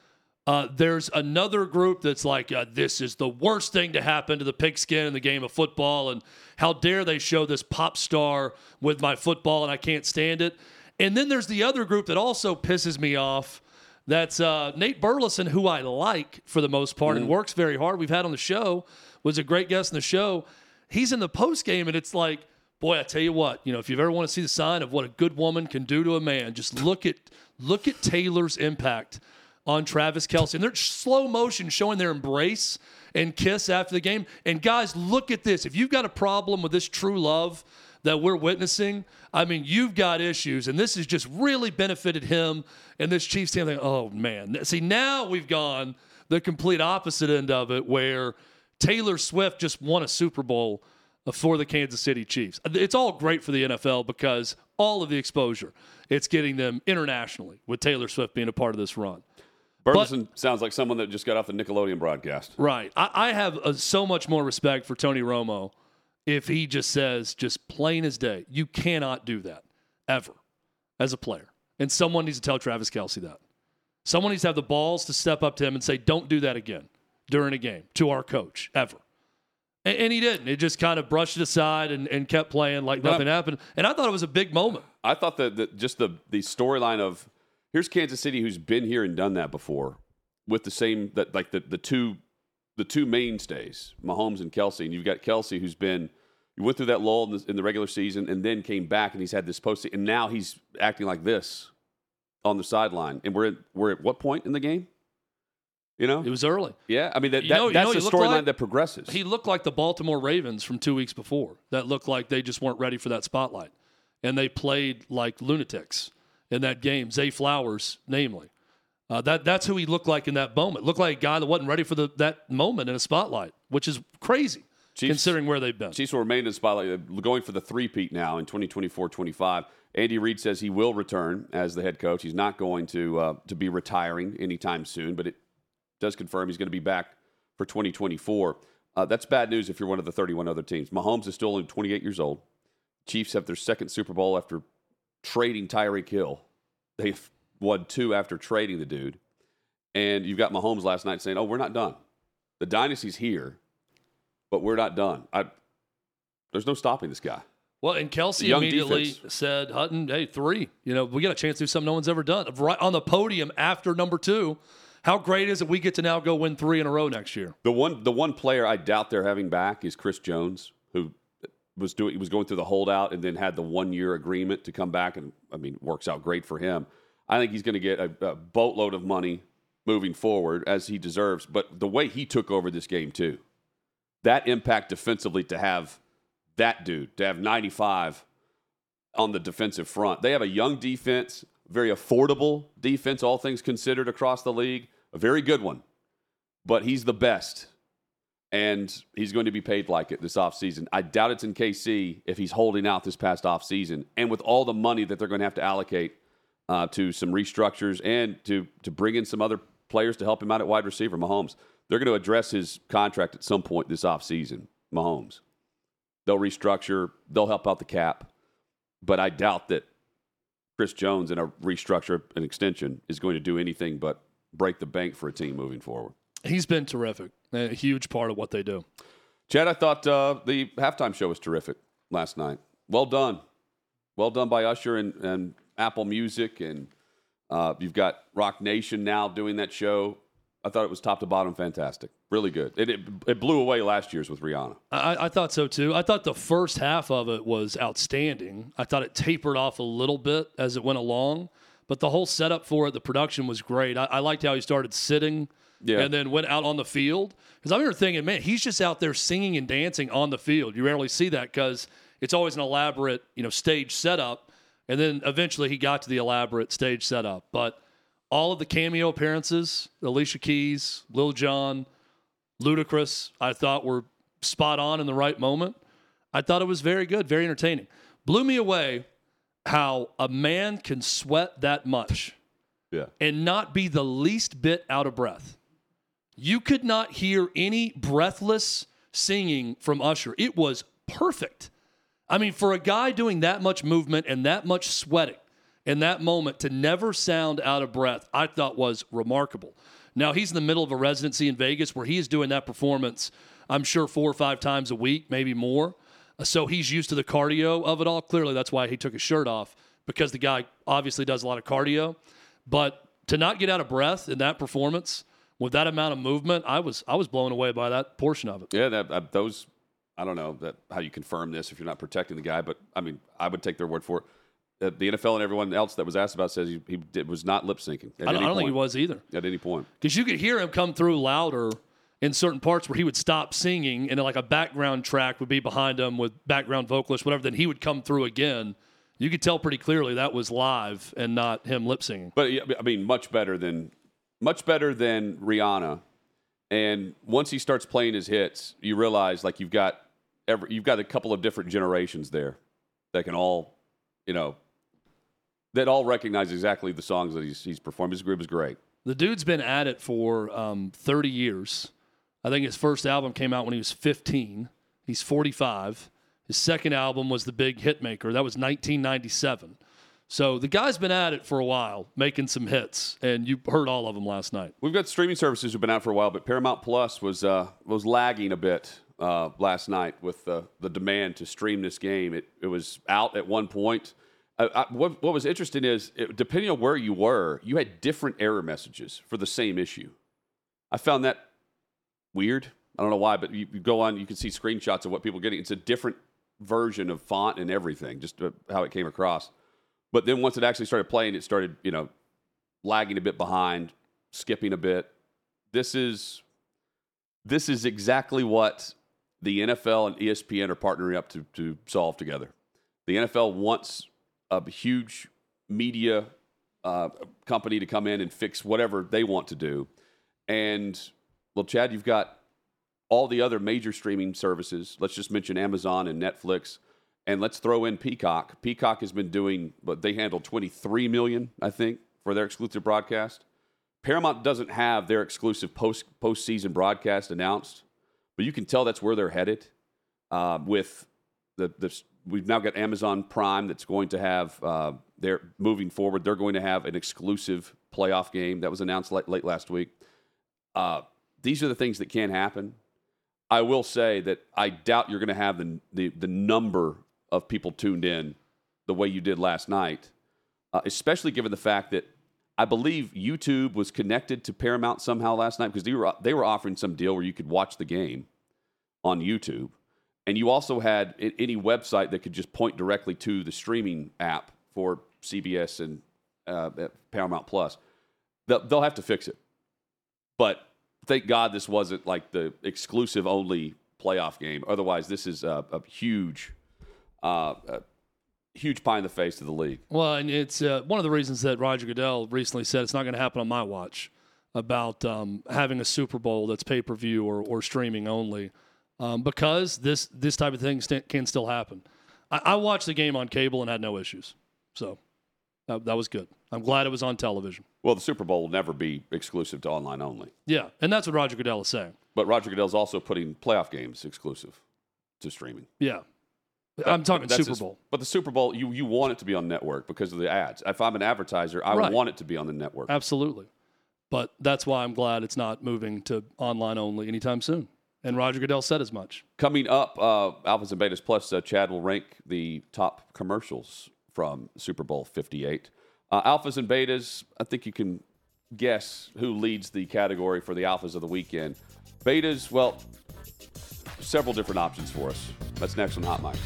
Uh, there's another group that's like, uh, this is the worst thing to happen to the pigskin in the game of football, and how dare they show this pop star with my football, and I can't stand it. And then there's the other group that also pisses me off. That's uh, Nate Burleson, who I like for the most part and works very hard. We've had on the show, was a great guest in the show. He's in the post game, and it's like, boy, I tell you what, you know, if you ever want to see the sign of what a good woman can do to a man, just look at look at Taylor's impact on Travis Kelce. And they're slow motion showing their embrace and kiss after the game. And guys, look at this. If you've got a problem with this true love that we're witnessing, I mean, you've got issues. And this has just really benefited him and this Chiefs team. Like, oh, man. See, now we've gone the complete opposite end of it where Taylor Swift just won a Super Bowl for the Kansas City Chiefs. It's all great for the NFL because all of the exposure it's getting them internationally with Taylor Swift being a part of this run. burleson sounds like someone that just got off the nickelodeon broadcast Right. I, I have uh so much more respect for Tony Romo if he just says, just plain as day, you cannot do that ever as a player. And someone needs to tell Travis Kelce that. Someone needs to have the balls to step up to him and say, don't do that again during a game to our coach ever. And, and he didn't. He just kind of brushed it aside and, and kept playing like No. nothing happened. And I thought it was a big moment. I thought that, that just the the storyline of here's Kansas City who's been here and done that before with the same that like the the two the two mainstays Mahomes and Kelce and you've got Kelce who's been you went through that lull in the, in the regular season and then came back and he's had this post and now he's acting like this on the sideline and we're at, we're at what point in the game you know It was early. yeah I mean that, You that know- you that's know, the storyline like- that progresses He looked like the Baltimore Ravens from two weeks before that looked like they just weren't ready for that spotlight. And they played like lunatics in that game, Zay Flowers, namely. Uh, that, that's who he looked like in that moment. Looked like a guy that wasn't ready for the, that moment in a spotlight, which is crazy. Chiefs- considering where they've been. Chiefs will remain in the spotlight, going for the three-peat now in 2024-25. Andy Reid says he will return as the head coach. He's not going to uh, to be retiring anytime soon, but it does confirm he's going to be back for 2024. Uh, that's bad news if you're one of the 31 other teams. Mahomes is still only 28 years old. Chiefs have their second Super Bowl after trading Tyreek Hill. They've won two after trading the dude. And you've got Mahomes last night saying, "Oh, we're not done. The dynasty's here, but we're not done. I, there's no stopping this guy." Well, and Kelce Young immediately defense. said, Hutton, hey, three. You know, we got a chance to do something no one's ever done. Right on the podium after number two. How great is it we get to now go win three in a row next year? The one the one player I doubt they're having back is Chris Jones, who was doing he was going through the holdout and then had the one year agreement to come back, and I mean works out great for him. I think he's going to get a, a boatload of money moving forward as he deserves. But the way he took over this game too, that impact defensively to have that dude to have 95 on the defensive front. They have a young defense, very affordable defense, all things considered across the league, a very good one but he's the best. And he's going to be paid like it this offseason. I doubt it's in KC if he's holding out this past offseason. And with all the money that they're going to have to allocate uh, to some restructures and to, to bring in some other players to help him out at wide receiver, Mahomes, they're going to address his contract at some point this offseason, Mahomes. They'll restructure, they'll help out the cap. But I doubt that Chris Jones in a restructure, an extension, is going to do anything but break the bank for a team moving forward. He's been terrific, a huge part of what they do. Chad, I thought uh, the halftime show was terrific last night. Well done. Well done by Usher and, and Apple Music. And uh, you've got Roc Nation now doing that show. I thought it was top to bottom fantastic. Really good. It, it, it blew away last year's with Rihanna. I, I thought so too. I thought the first half of it was outstanding. I thought it tapered off a little bit as it went along, but the whole setup for it, the production was great. I, I liked how he started sitting Yeah. and then went out on the field. Because I remember thinking, man, he's just out there singing and dancing on the field. You rarely see that because it's always an elaborate, you know, stage setup. And then eventually he got to the elaborate stage setup. But all of the cameo appearances, Alicia Keys, Lil Jon, Ludacris, I thought were spot on in the right moment. I thought it was very good, very entertaining. Blew me away how a man can sweat that much Yeah. and not be the least bit out of breath. You could not hear any breathless singing from Usher. It was perfect. I mean, for a guy doing that much movement and that much sweating in that moment to never sound out of breath, I thought was remarkable. Now, he's in the middle of a residency in Vegas where he is doing that performance, I'm sure, four or five times a week, maybe more. Uh, So he's used to the cardio of it all. Clearly, that's why he took his shirt off because the guy obviously does a lot of cardio. But to not get out of breath in that performance with that amount of movement, I was I was blown away by that portion of it. Yeah, that, those, I don't know that how you confirm this if you're not protecting the guy, but I mean, I would take their word for it. Uh, the NFL and everyone else that was asked about says he, he did, was not lip syncing. I don't, I don't think he was either At any point. because you could hear him come through louder in certain parts where he would stop singing and like a background track would be behind him with background vocalist whatever. Then he would come through again. You could tell pretty clearly that was live and not him lip singing. But I mean, much better than much better than Rihanna. And once he starts playing his hits, you realize like you've got every, you've got a couple of different generations there that can all, you know, that all recognize exactly the songs that he's he's performed. His group is great. The dude's been at it for um, 30 years. I think his first album came out when he was 15. He's 45. His second album was The Big Hitmaker. That was 1997. So the guy's been at it for a while, making some hits, and you heard all of them last night. We've got streaming services who've been out for a while, but Paramount Plus was uh, was lagging a bit uh, last night with the the demand to stream this game. It it was out at one point. Uh, I, what what was interesting is it, depending on where you were, you had different error messages for the same issue. I found that weird. I don't know why, but you, you go on, you can see screenshots of what people are getting. It's a different version of font and everything, just uh, how it came across. But then once it actually started playing, it started, you know, lagging a bit behind, skipping a bit. This is this is exactly what the NFL and ESPN are partnering up to, to solve together. The NFL wants a huge media uh, company to come in and fix whatever they want to do. And well, Chad, you've got all the other major streaming services. Let's just mention Amazon and Netflix, and let's throw in Peacock. Peacock has been doing, but they handle 23 million, I think, for their exclusive broadcast. Paramount doesn't have their exclusive post postseason broadcast announced, but you can tell that's where they're headed. Uh, with the, the we've now got Amazon Prime that's going to have uh, they're moving forward. They're going to have an exclusive playoff game that was announced late, late last week. Uh, these are the things that can happen. I will say that I doubt you're going to have the, the, the number of people tuned in the way you did last night, uh, especially given the fact that I believe YouTube was connected to Paramount somehow last night because they were they were offering some deal where you could watch the game on YouTube, and you also had any website that could just point directly to the streaming app for CBS and uh, Paramount Plus. They'll, have to fix it, but thank God this wasn't like the exclusive only playoff game. Otherwise, this is a, a huge, uh, a huge pie in the face of the league. Well, and it's uh, one of the reasons that Roger Goodell recently said it's not going to happen on my watch about um, having a Super Bowl that's pay per view or, or streaming only, um, because this this type of thing st- can still happen. I, I watched the game on cable and had no issues, so that, that was good. I'm glad it was on television. Well, the Super Bowl will never be exclusive to online only. Yeah, and that's what Roger Goodell is saying. But Roger Goodell's also putting playoff games exclusive to streaming. Yeah. I'm talking Super his- Bowl. but the Super Bowl, you, you want it to be on network because of the ads. If I'm an advertiser, I Right. want it to be on the network. Absolutely. But that's why I'm glad it's not moving to online only anytime soon. And Roger Goodell said as much. Coming up, uh, Alphas and Betas Plus, uh, Chad will rank the top commercials from Super Bowl 58. Uh, alphas and Betas, I think you can guess who leads the category for the Alphas of the weekend. Betas, well, several different options for us. That's next on Hot Mic.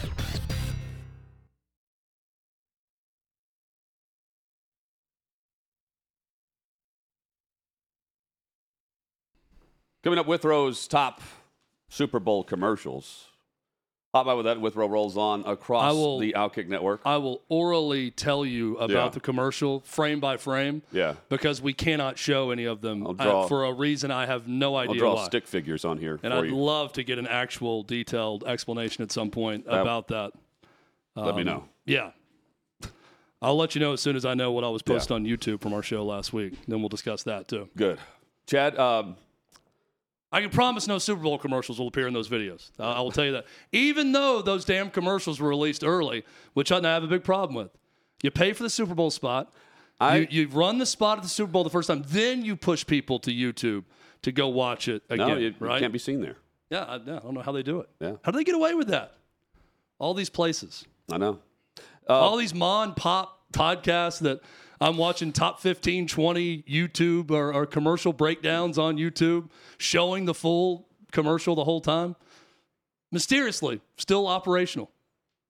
Coming up, Withrow's top Super Bowl commercials. Hot Mic with that Withrow rolls on across will- the Outkick Network. I will orally tell you about Yeah. the commercial frame by frame. Yeah. Because we cannot show any of them draw- for a reason I have no idea. I'll draw why. stick figures on here and I'd you. love to get an actual detailed explanation at some point about that. Let me Um, know. Yeah. I'll let you know as soon as I know what I was posted on YouTube from our show last week. Then we'll discuss that too. Good. Chad, um, I can promise no Super Bowl commercials will appear in those videos. I I will tell you that. Even though those damn commercials were released early, which I have a big problem with. You pay for the Super Bowl spot. I- you, you run the spot at the Super Bowl the first time, then you push people to YouTube to go watch it again. no, you right? can't be seen there. yeah, I, yeah, I don't know how they do it. Yeah. How do they get away with that? All these places, I know. all uh, these mon pop podcasts that I'm watching top 15, 20 YouTube or, or commercial breakdowns on YouTube, showing the full commercial the whole time. Mysteriously, still operational.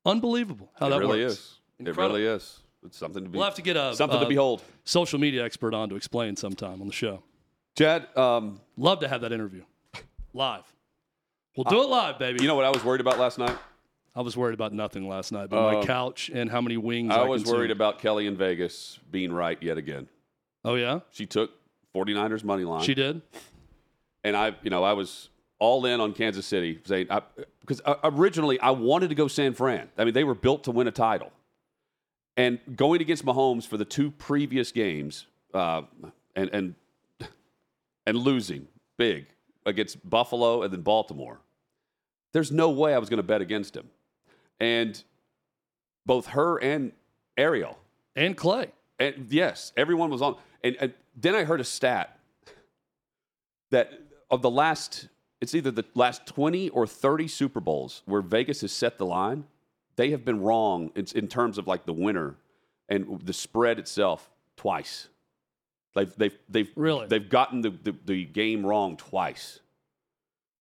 Unbelievable how It that really works. is. It really is. It's something to be. We'll have to get a something to behold. social media expert on to explain sometime on the show. Chad, um, Love to have that interview live. We'll do it live, baby. you know what I was worried about last night? I was worried about nothing last night, but my Uh, couch and how many wings I, I was consumed. worried about Kelly in Vegas being right yet again. Oh yeah, She took 49ers money line. she did. and I, you know, I was all in on Kansas City saying because uh, originally I wanted to go San Fran. I mean, they were built to win a title, and going against Mahomes for the two previous games, uh, and and and losing big against Buffalo and then Baltimore. There's no way I was going to bet against him, and both her and Ariel And Clay. and yes, everyone was on. And, and then I heard a stat that of the last, it's either the last 20 or 30 Super Bowls where Vegas has set the line, they have been wrong in, in terms of like the winner and the spread itself twice. They've, they've, they've, Really? they've gotten the, the, the game wrong twice.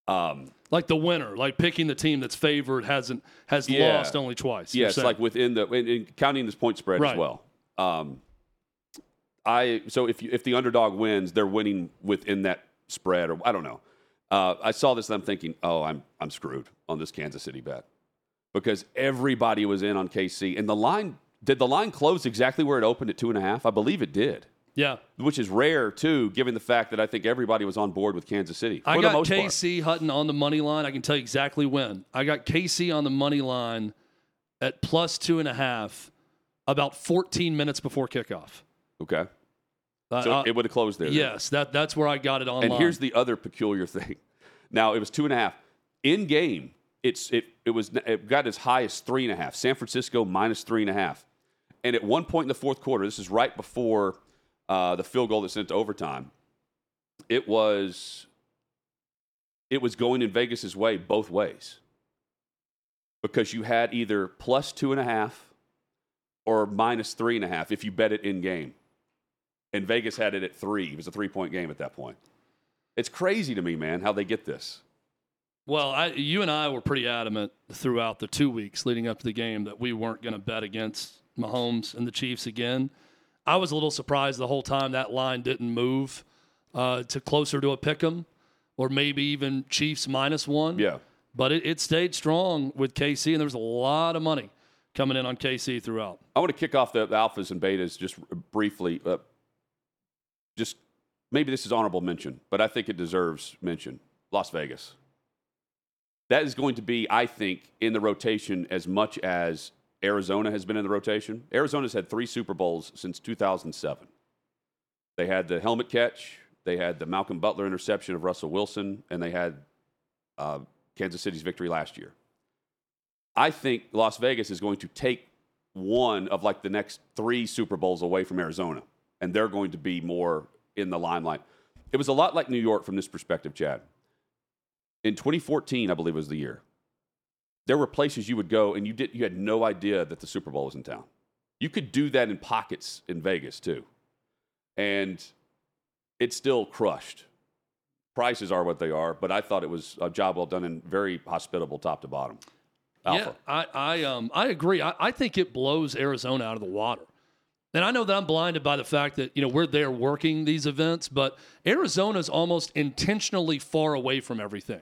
Um, Like the winner, like picking the team that's favored hasn't has Yeah. lost only twice. saying. like within the and, and counting this point spread Right. as well. Um, I so if you, if the underdog wins, they're winning within that spread, or I don't know. Uh, I saw this and I'm thinking, oh, I'm I'm screwed on this Kansas City bet because everybody was in on KC, and the line did the line close exactly where it opened at two and a half? I believe it did. Yeah. which is rare too, given the fact that I think everybody was on board with Kansas City for I got part. KC Hutton on the money line. I can tell you exactly when. I got KC on the money line at plus two and a half about 14 minutes before kickoff. Okay, Uh, so uh, it would have closed there. then. yes, that, that's where I got it online. And here's the other peculiar thing. Now it was two and a half in game. It's it it was it got as high as three and a half. San Francisco minus three and a half. And at one point in the fourth quarter, this is right before uh, the field goal that sent to overtime. It was it was going in Vegas's way both ways because you had either plus two and a half or minus three and a half if you bet it in game. And Vegas had it at three. It was a three point game at that point. It's crazy to me, man, how they get this. Well, I, you and I were pretty adamant throughout the two weeks leading up to the game that we weren't going to bet against Mahomes and the Chiefs again. I was a little surprised the whole time that line didn't move uh, to closer to a pick 'em or maybe even Chiefs minus one. Yeah. But it, it stayed strong with KC, and there was a lot of money coming in on KC throughout. I want to kick off the, the alphas and betas just briefly. Uh, just maybe this is honorable mention, but I think it deserves mention. Las Vegas. That is going to be, I think, in the rotation as much as Arizona has been in the rotation. Arizona's had three Super Bowls since 2007. They had the helmet catch, they had the Malcolm Butler interception of Russell Wilson, and they had uh, Kansas City's victory last year. I think Las Vegas is going to take one of like the next three Super Bowls away from Arizona, and they're going to be more in the limelight. It was a lot like New York from this perspective, Chad. In 2014, I believe was the year. There were places you would go and you did you had no idea that the Super Bowl was in town. You could do that in pockets in Vegas too. And it still crushed. Prices are what they are, but I thought it was a job well done and very hospitable top to bottom. Alpha. Yeah, I, I, um, I agree. I, I think it blows Arizona out of the water. And I know that I'm blinded by the fact that, you know, we're there working these events, but Arizona's almost intentionally far away from everything,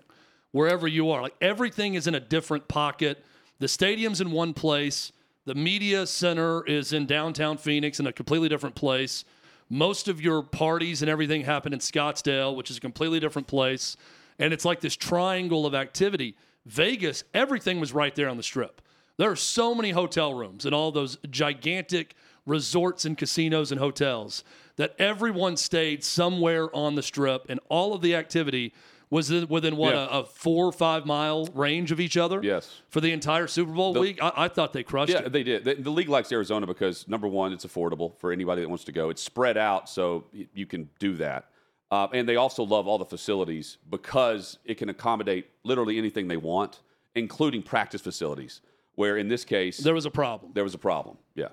wherever you are. Like everything is in a different pocket. The stadium's in one place. The media center is in downtown Phoenix in a completely different place. Most of your parties and everything happen in Scottsdale, which is a completely different place. And it's like this triangle of activity. Vegas, everything was right there on the strip. There are so many hotel rooms and all those gigantic resorts and casinos and hotels that everyone stayed somewhere on the strip, and all of the activity was in- within what Yeah. a, a four or five mile range of each other. Yes. for the entire Super Bowl week, I, I thought they crushed Yeah, it. Yeah, they did. The, the league likes Arizona because number one, it's affordable for anybody that wants to go. It's spread out, so you can do that. Uh, and they also love all the facilities because it can accommodate literally anything they want, including practice facilities. Where in this case, There was a problem. there was a problem. Yeah.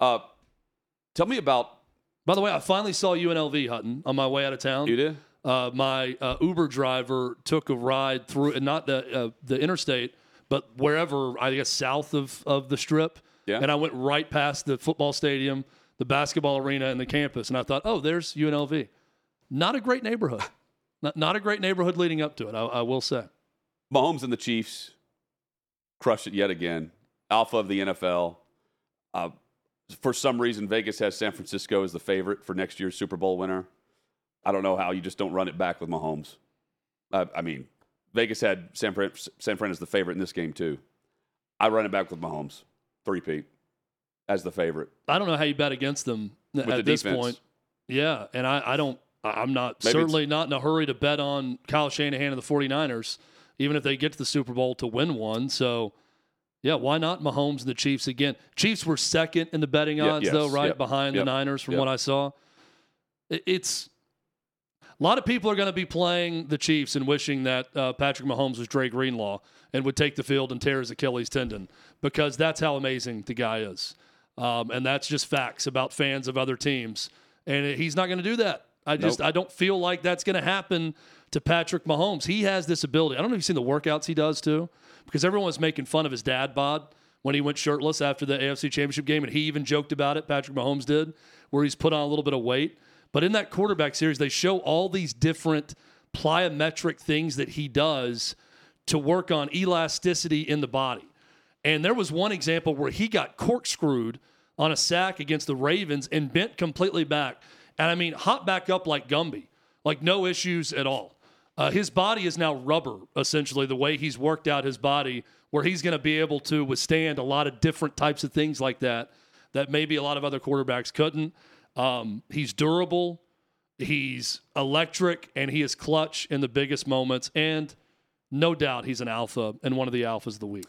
Uh, tell me about By the way, I finally saw UNLV Hutton on my way out of town. you did. Uh, my uh, Uber driver took a ride through, and not the uh, the interstate, but wherever I guess south of of the strip. Yeah. And I went right past the football stadium, the basketball arena, and the campus, and I thought, oh, there's UNLV. Not a great neighborhood. Not, not a great neighborhood leading up to it. I, I will say. Mahomes and the Chiefs crushed it yet again. Alpha of the NFL. Uh, for some reason, Vegas has San Francisco as the favorite for next year's Super Bowl winner. I don't know how you just don't run it back with Mahomes. Uh, I mean, Vegas had San Fran, San Fran as the favorite in this game too. I run it back with Mahomes, three Pete, as the favorite. I don't know how you bet against them at the this defense. point. Yeah, and I, I don't. I- I'm not Maybe certainly not in a hurry to bet on Kyle Shanahan and the 49ers, even if they get to the Super Bowl to win one. So, yeah, why not Mahomes and the Chiefs again? Chiefs were second in the betting Yeah, odds, yes, though, right yep, behind yep, the Niners, from yep. what I saw. It- It's a lot of people are going to be playing the Chiefs and wishing that uh, Patrick Mahomes was Dre Greenlaw and would take the field and tear his Achilles tendon because that's how amazing the guy is. Um, and that's just facts about fans of other teams. And he's not going to do that. I just Nope. I don't feel like that's going to happen to Patrick Mahomes. He has this ability. I don't know if you've seen the workouts he does too, because everyone was making fun of his dad bod when he went shirtless after the AFC Championship game, and he even joked about it. Patrick Mahomes did, where he's put on a little bit of weight. But in that quarterback series, they show all these different plyometric things that he does to work on elasticity in the body. And there was one example where he got corkscrewed on a sack against the Ravens and bent completely back And I mean, hop back up like Gumby, like no issues at all. Uh, his body is now rubber, essentially, the way he's worked out his body, where he's going to be able to withstand a lot of different types of things like that, that maybe a lot of other quarterbacks couldn't. Um, he's durable, he's electric, and he is clutch in the biggest moments. And no doubt he's an alpha and one of the alphas of the week.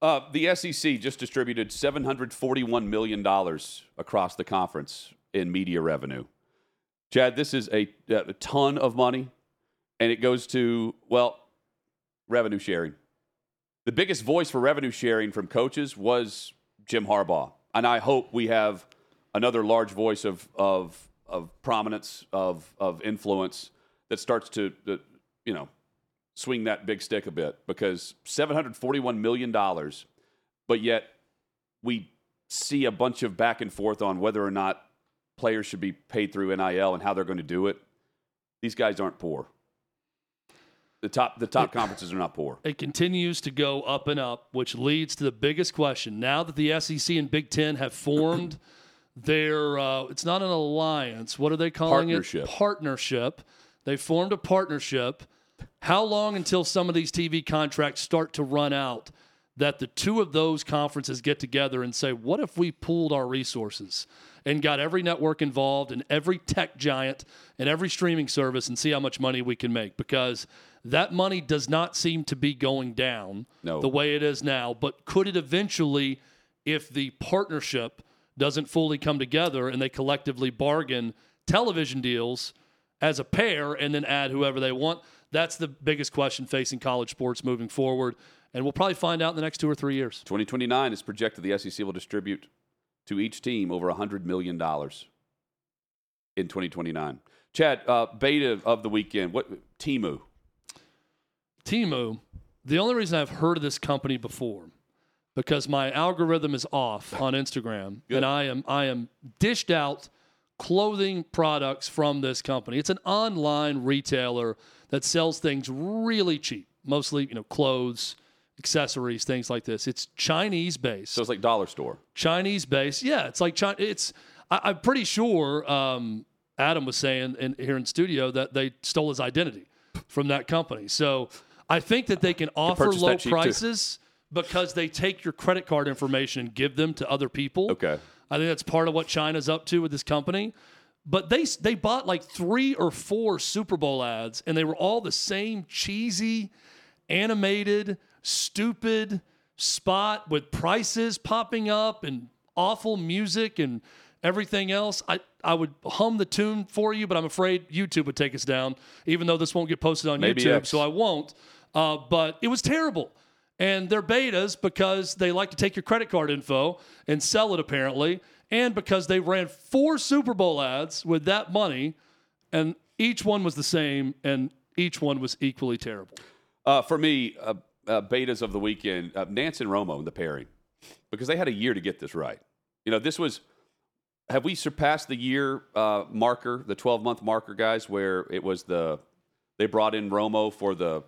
Uh, the SEC just distributed $741 million across the conference in media revenue. Chad, this is a, a ton of money, and it goes to, well, revenue sharing. The biggest voice for revenue sharing from coaches was Jim Harbaugh. And I hope we have another large voice of, of, of prominence, of, of influence that starts to, you know, swing that big stick a bit because $741 million, but yet we see a bunch of back and forth on whether or not players should be paid through NIL and how they're going to do it. These guys aren't poor. The top, the top conferences are not poor. It continues to go up and up, which leads to the biggest question. Now that the SEC and Big Ten have formed their, uh, it's not an alliance. What are they calling Partnership. it? Partnership. They formed a partnership. How long until some of these TV contracts start to run out that the two of those conferences get together and say, what if we pooled our resources and got every network involved and every tech giant and every streaming service and see how much money we can make? Because that money does not seem to be going down No. the way it is now. But could it eventually, if the partnership doesn't fully come together and they collectively bargain television deals as a pair and then add whoever they want? That's the biggest question facing college sports moving forward. And we'll probably find out in the next two or three years. 2029 is projected the SEC will distribute to each team over $100 million in 2029. Chad, uh, beta of the weekend, what Temu? Temu, the only reason I've heard of this company before because my algorithm is off on Instagram and I am I am dished out clothing products from this company. It's an online retailer that sells things really cheap, mostly, you know, clothes, accessories, things like this. It's Chinese based. So it's like dollar store. Chinese based. Yeah, it's like China. It's I, I'm pretty sure um, Adam was saying in, here in studio that they stole his identity from that company. So I think that they can offer low prices. too. Because they take your credit card information and give them to other people. Okay. I think that's part of what China's up to with this company. But they they bought like three or four Super Bowl ads, and they were all the same cheesy, animated, stupid spot with prices popping up and awful music and everything else. I, I would hum the tune for you, but I'm afraid YouTube would take us down, even though this won't get posted on Maybe YouTube, X. so I won't. Uh, but it was terrible. And they're betas because they like to take your credit card info and sell it, apparently, and because they ran four Super Bowl ads with that money, and each one was the same, and each one was equally terrible. Uh, for me, uh, uh, betas of the weekend, uh, Nantz and Romo in the pairing, because they had a year to get this right. You know, this was. Have we surpassed the year uh, marker, the 12 month marker, guys, where it was the they brought in Romo for the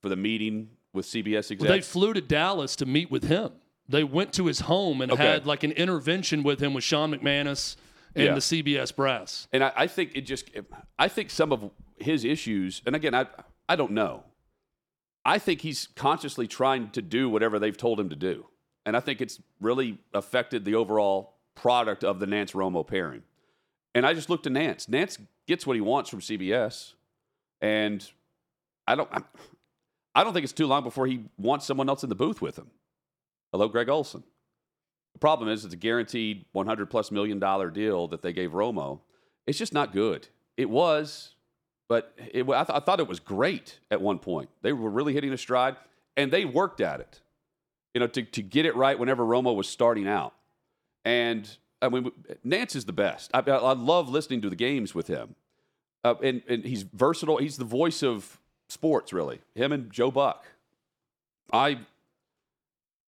for the meeting with CBS execs? They flew to Dallas to meet with him. They went to his home and Okay. had like an intervention with him with Sean McManus and Yeah. the CBS brass. And I, I think it just, I think some of his issues, and again, I, I don't know. I think he's consciously trying to do whatever they've told him to do. And I think it's really affected the overall product of the Nantz Romo pairing. And I just looked at Nantz. Nantz gets what he wants from CBS. And I don't, I'm, I don't think it's too long before he wants someone else in the booth with him. Hello, Greg Olsen. The problem is it's a guaranteed 100 plus million dollar deal that they gave Romo. It's just not good. It was, but it, I, th- I thought it was great at one point. They were really hitting a stride, and they worked at it, you know, to, to get it right whenever Romo was starting out. And I mean, Nantz is the best. I, I love listening to the games with him, uh, and and he's versatile. He's the voice of sports, really. Him and Joe Buck. I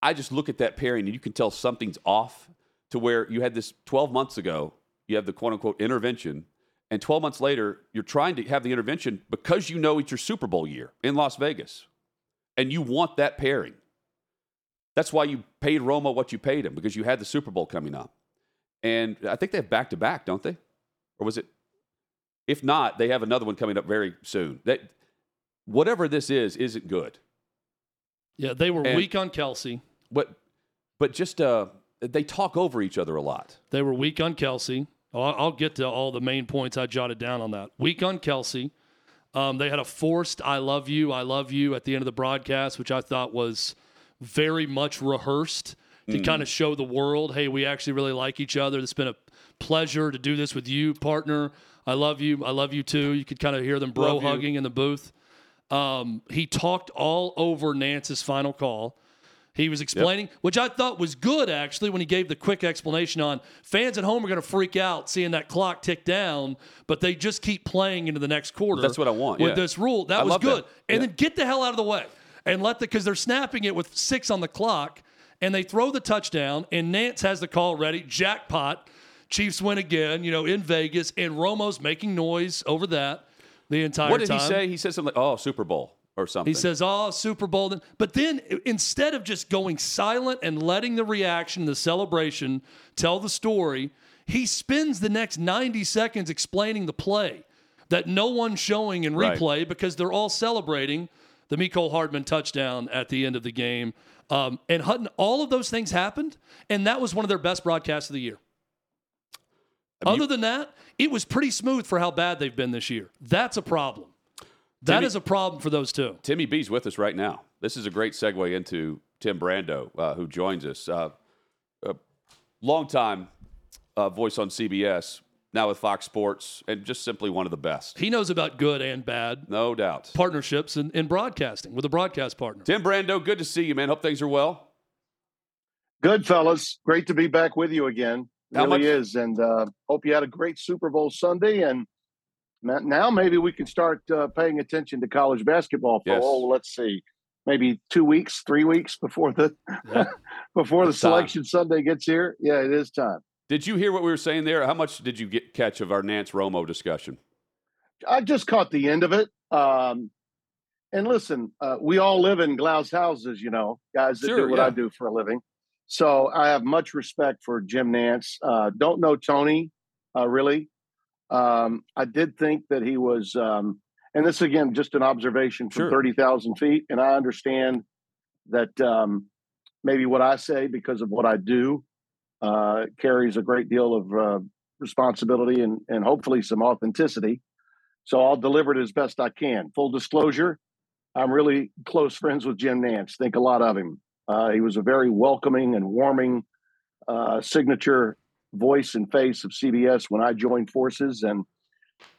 I just look at that pairing and you can tell something's off to where you had this 12 months ago, you have the quote unquote intervention, and 12 months later, you're trying to have the intervention because you know it's your Super Bowl year in Las Vegas and you want that pairing. That's why you paid Romo what you paid him because you had the Super Bowl coming up. And I think they have back to back, don't they? Or was it If not, they have another one coming up very soon. That whatever this is isn't good. Yeah, they were And- weak on Kelce. But but just uh, they talk over each other a lot. They were weak on Kelce. I'll I'll get to all the main points I jotted down on that. Weak on Kelce. Um, they had a forced "I love you, I love you" at the end of the broadcast, which I thought was very much rehearsed to kind of show the world, "Hey, we actually really like each other. It's been a pleasure to do this with you, partner. I love you. I love you too." You could kind of hear them bro Love you. hugging in the booth. Um, he talked all over Nantz's final call. He was explaining, which I thought was good actually, when he gave the quick explanation on fans at home are going to freak out seeing that clock tick down, but they just keep playing into the next quarter. That's what I want, with yeah. this rule. That I was good. that. And Yeah. then get the hell out of the way and let the because they're snapping it with six on the clock, and they throw the touchdown, and Nantz has the call ready. Jackpot. Chiefs win again, you know, in Vegas, and Romo's making noise over that the entire What did time. he say? He said something like, "Oh, Super Bowl" or something. He says, "Oh, Super Bowl." Then- But then instead of just going silent and letting the reaction, the celebration tell the story, he spends the next 90 seconds explaining the play that no one's showing in Right. replay because they're all celebrating the Mecole Hardman touchdown at the end of the game. Um, and Hutton, all of those things happened, and that was one of their best broadcasts of the year. Other than that, it was pretty smooth for how bad they've been this year. That's a problem. That Timmy- is a problem for those two. Timmy B's with us right now. This is a great segue into Tim Brando, uh, who joins us. Uh, a longtime uh, voice on CBS, now with Fox Sports, and just simply one of the best. He knows about good and bad No doubt. partnerships in, in broadcasting with a broadcast partner. Tim Brando, good to see you, man. Hope things are well. Good, fellas. Great to be back with you again. How really much- is. And uh, hope you had a great Super Bowl Sunday. And now maybe we can start uh, paying attention to college basketball for, Yes. oh, let's see, maybe two weeks, three weeks before the before the It's time. selection Sunday gets here. Yeah, it is time. Did you hear what we were saying there? How much did you get catch of our Nantz Romo discussion? I just caught the end of it. Um, and listen, uh, we all live in glass houses, you know, guys that Sure, do what yeah. I do for a living. So I have much respect for Jim Nantz. Uh, don't know Tony, uh, really. Um, I did think that he was, um, and this again, just an observation from Sure. 30,000 feet. And I understand that um, maybe what I say, because of what I do, uh, carries a great deal of uh, responsibility and, and hopefully some authenticity. So I'll deliver it as best I can. Full disclosure, I'm really close friends with Jim Nantz. Think a lot of him. Uh, he was a very welcoming and warming uh, signature voice and face of CBS when I joined forces. And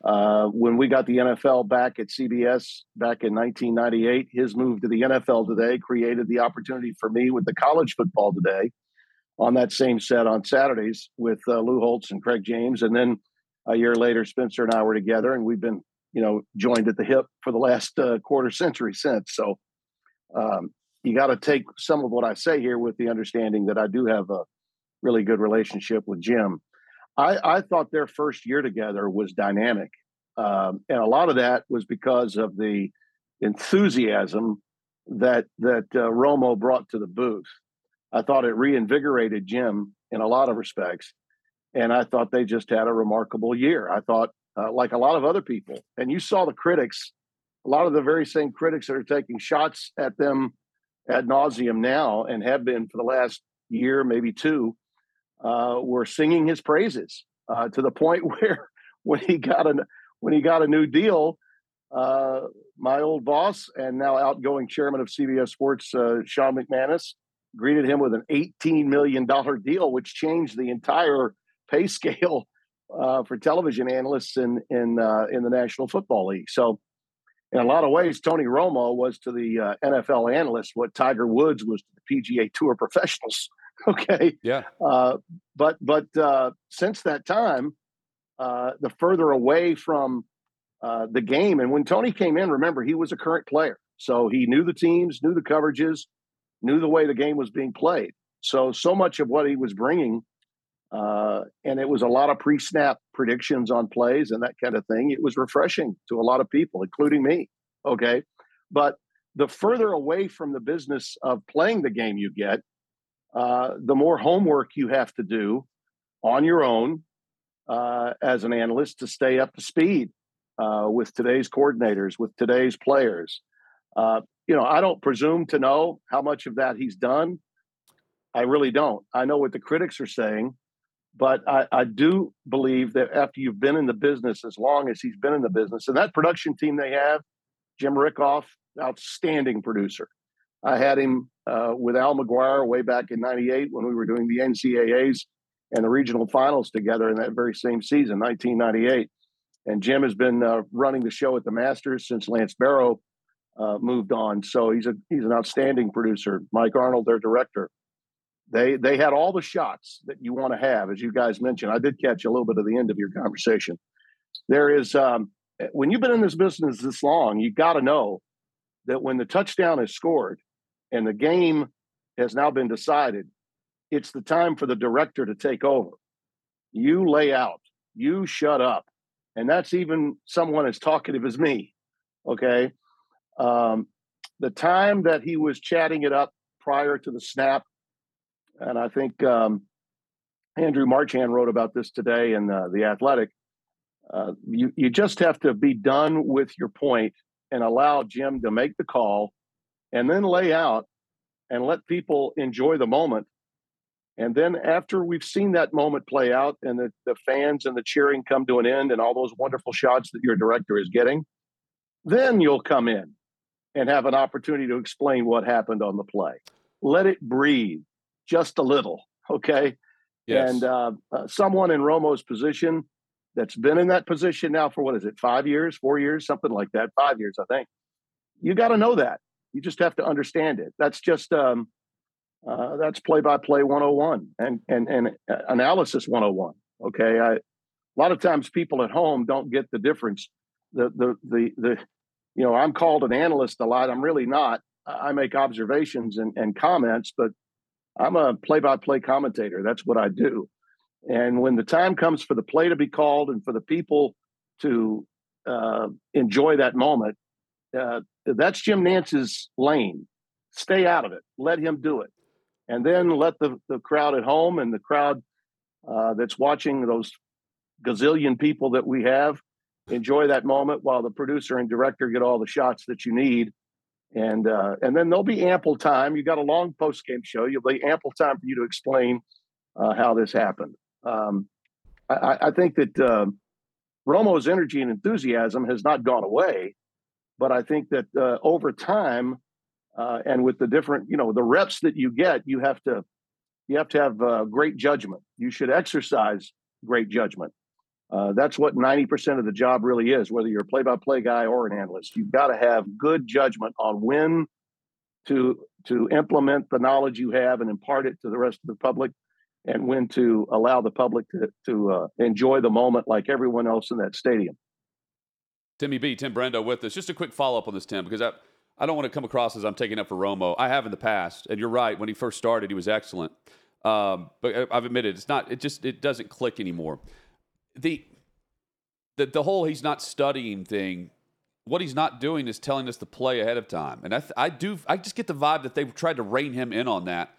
uh, when we got the NFL back at CBS back in 1998, his move to the NFL today created the opportunity for me with the college football today on that same set on Saturdays with uh, Lou Holtz and Craig James. And then a year later, Spencer and I were together, and we've been, you know, joined at the hip for the last uh, quarter century since. So um, you got to take some of what I say here with the understanding that I do have a really good relationship with Jim. I, I thought their first year together was dynamic, um, and a lot of that was because of the enthusiasm that that uh, Romo brought to the booth. I thought it reinvigorated Jim in a lot of respects, and I thought they just had a remarkable year. I thought, uh, like a lot of other people, and you saw the critics, a lot of the very same critics that are taking shots at them ad nauseum now and have been for the last year, maybe two, uh, were singing his praises uh, to the point where when he got a when he got a new deal, uh, my old boss and now outgoing chairman of CBS Sports, uh, Sean McManus, greeted him with an $18 million deal, which changed the entire pay scale uh, for television analysts in in uh, in the National Football League. So, in a lot of ways, Tony Romo was to the uh, NFL analysts what Tiger Woods was to the PGA Tour professionals. Okay, Yeah. uh, but but uh, since that time, uh, the further away from uh, the game, and when Tony came in, remember he was a current player, so he knew the teams, knew the coverages, knew the way the game was being played. So so much of what he was bringing, uh, and it was a lot of pre-snap predictions on plays and that kind of thing. It was refreshing to a lot of people, including me. Okay, but the further away from the business of playing the game you get, uh, the more homework you have to do on your own uh, as an analyst to stay up to speed. uh, with today's coordinators, with today's players. Uh, you know, I don't presume to know how much of that he's done. I really don't. I know what the critics are saying, but I, I do believe that after you've been in the business as long as he's been in the business, and that production team they have, Jim Rikhoff, outstanding producer. I had him uh, with Al McGuire way back in '98 when we were doing the NCAA's and the regional finals together in that very same season, 1998. And Jim has been uh, running the show at the Masters since Lance Barrow uh, moved on. So he's a he's an outstanding producer. Mike Arnold, their director. They they had all the shots that you want to have, as you guys mentioned. I did catch a little bit of the end of your conversation. There is um, when you've been in this business this long, you got to know that when the touchdown is scored and the game has now been decided, it's the time for the director to take over. You lay out, you shut up, and that's even someone as talkative as me. Okay, um, the time that he was chatting it up prior to the snap, and I think um, Andrew Marchand wrote about this today in uh, the Athletic. Uh, you you just have to be done with your point and allow Jim to make the call, and then lay out and let people enjoy the moment. And then after we've seen that moment play out and the, the fans and the cheering come to an end and all those wonderful shots that your director is getting, then you'll come in and have an opportunity to explain what happened on the play. Let it breathe just a little, okay? Yes. And uh, uh, someone in Romo's position that's been in that position now for what is it, five years, four years, something like that, five years, I think. You got to know that. You just have to understand it. That's just um, uh, that's play by play 101 and and and uh, analysis 101. Okay, I, a lot of times people at home don't get the difference. The the the the you know, I'm called an analyst a lot. I'm really not. I make observations and, and comments, but I'm a play by play commentator. That's what I do. And when the time comes for the play to be called and for the people to uh, enjoy that moment, uh, that's Jim Nantz's lane. Stay out of it. Let him do it. And then let the, the crowd at home and the crowd uh, that's watching those gazillion people that we have enjoy that moment while the producer and director get all the shots that you need and uh, and then there'll be ample time. You got a long post game show. You'll be ample time for you to explain uh, how this happened. Um, I, I, think that uh, romo's energy and enthusiasm has not gone away but i think that uh, over time uh, and with the different you know the reps that you get you have to you have to have uh, great judgment. You should exercise great judgment uh, that's what 90% of the job really is, whether you're a play by play guy or an analyst. You've got to have good judgment on when to, to implement the knowledge you have and impart it to the rest of the public and when to allow the public to, to uh, enjoy the moment like everyone else in that stadium. Timmy B, Tim Brando with us. Just a quick follow up on this, Tim, because I, I don't want to come across as I'm taking up for Romo. I have in the past, and you're right. When he first started, he was excellent. Um, but I've admitted it's not. It just it doesn't click anymore the the the whole he's not studying thing. What he's not doing is telling us to play ahead of time, and I I do I just get the vibe that they've tried to rein him in on that.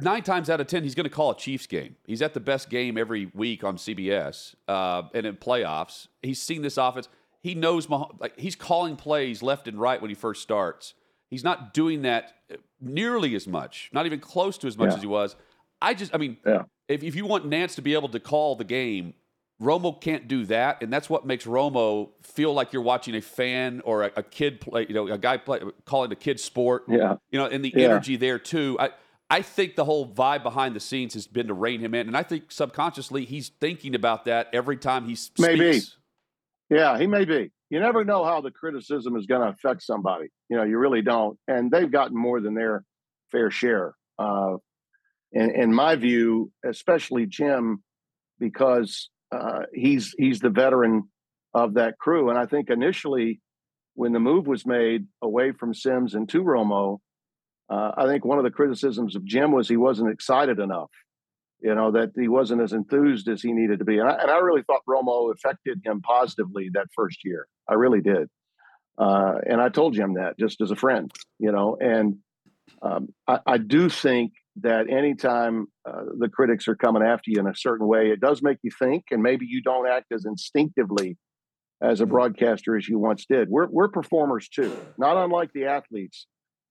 Nine times out of ten, he's going to call a Chiefs game. He's at the best game every week on CBS uh, and in playoffs. He's seen this offense. He knows like he's calling plays left and right when he first starts. He's not doing that nearly as much, not even close to as much yeah. as he was. I just, I mean, yeah. if, if you want Nantz to be able to call the game, Romo can't do that, and that's what makes Romo feel like you're watching a fan or a, a kid play. You know, a guy play, calling a kid sport. Yeah, you know, and the yeah. energy there too. I I think the whole vibe behind the scenes has been to rein him in, and I think subconsciously he's thinking about that every time he speaks. Maybe. Yeah, he may be. You never know how the criticism is going to affect somebody. You know, you really don't. And they've gotten more than their fair share. Uh, in, in my view, especially Jim, because uh, he's he's the veteran of that crew. And I think initially, when the move was made away from Simms and to Romo, uh, I think one of the criticisms of Jim was he wasn't excited enough. You know that he wasn't as enthused as he needed to be, and I, and I really thought Romo affected him positively that first year. I really did, uh, and I told Jim that just as a friend, you know. And um, I, I do think that anytime uh, the critics are coming after you in a certain way, it does make you think, and maybe you don't act as instinctively as a broadcaster as you once did. We're we're performers too, not unlike the athletes.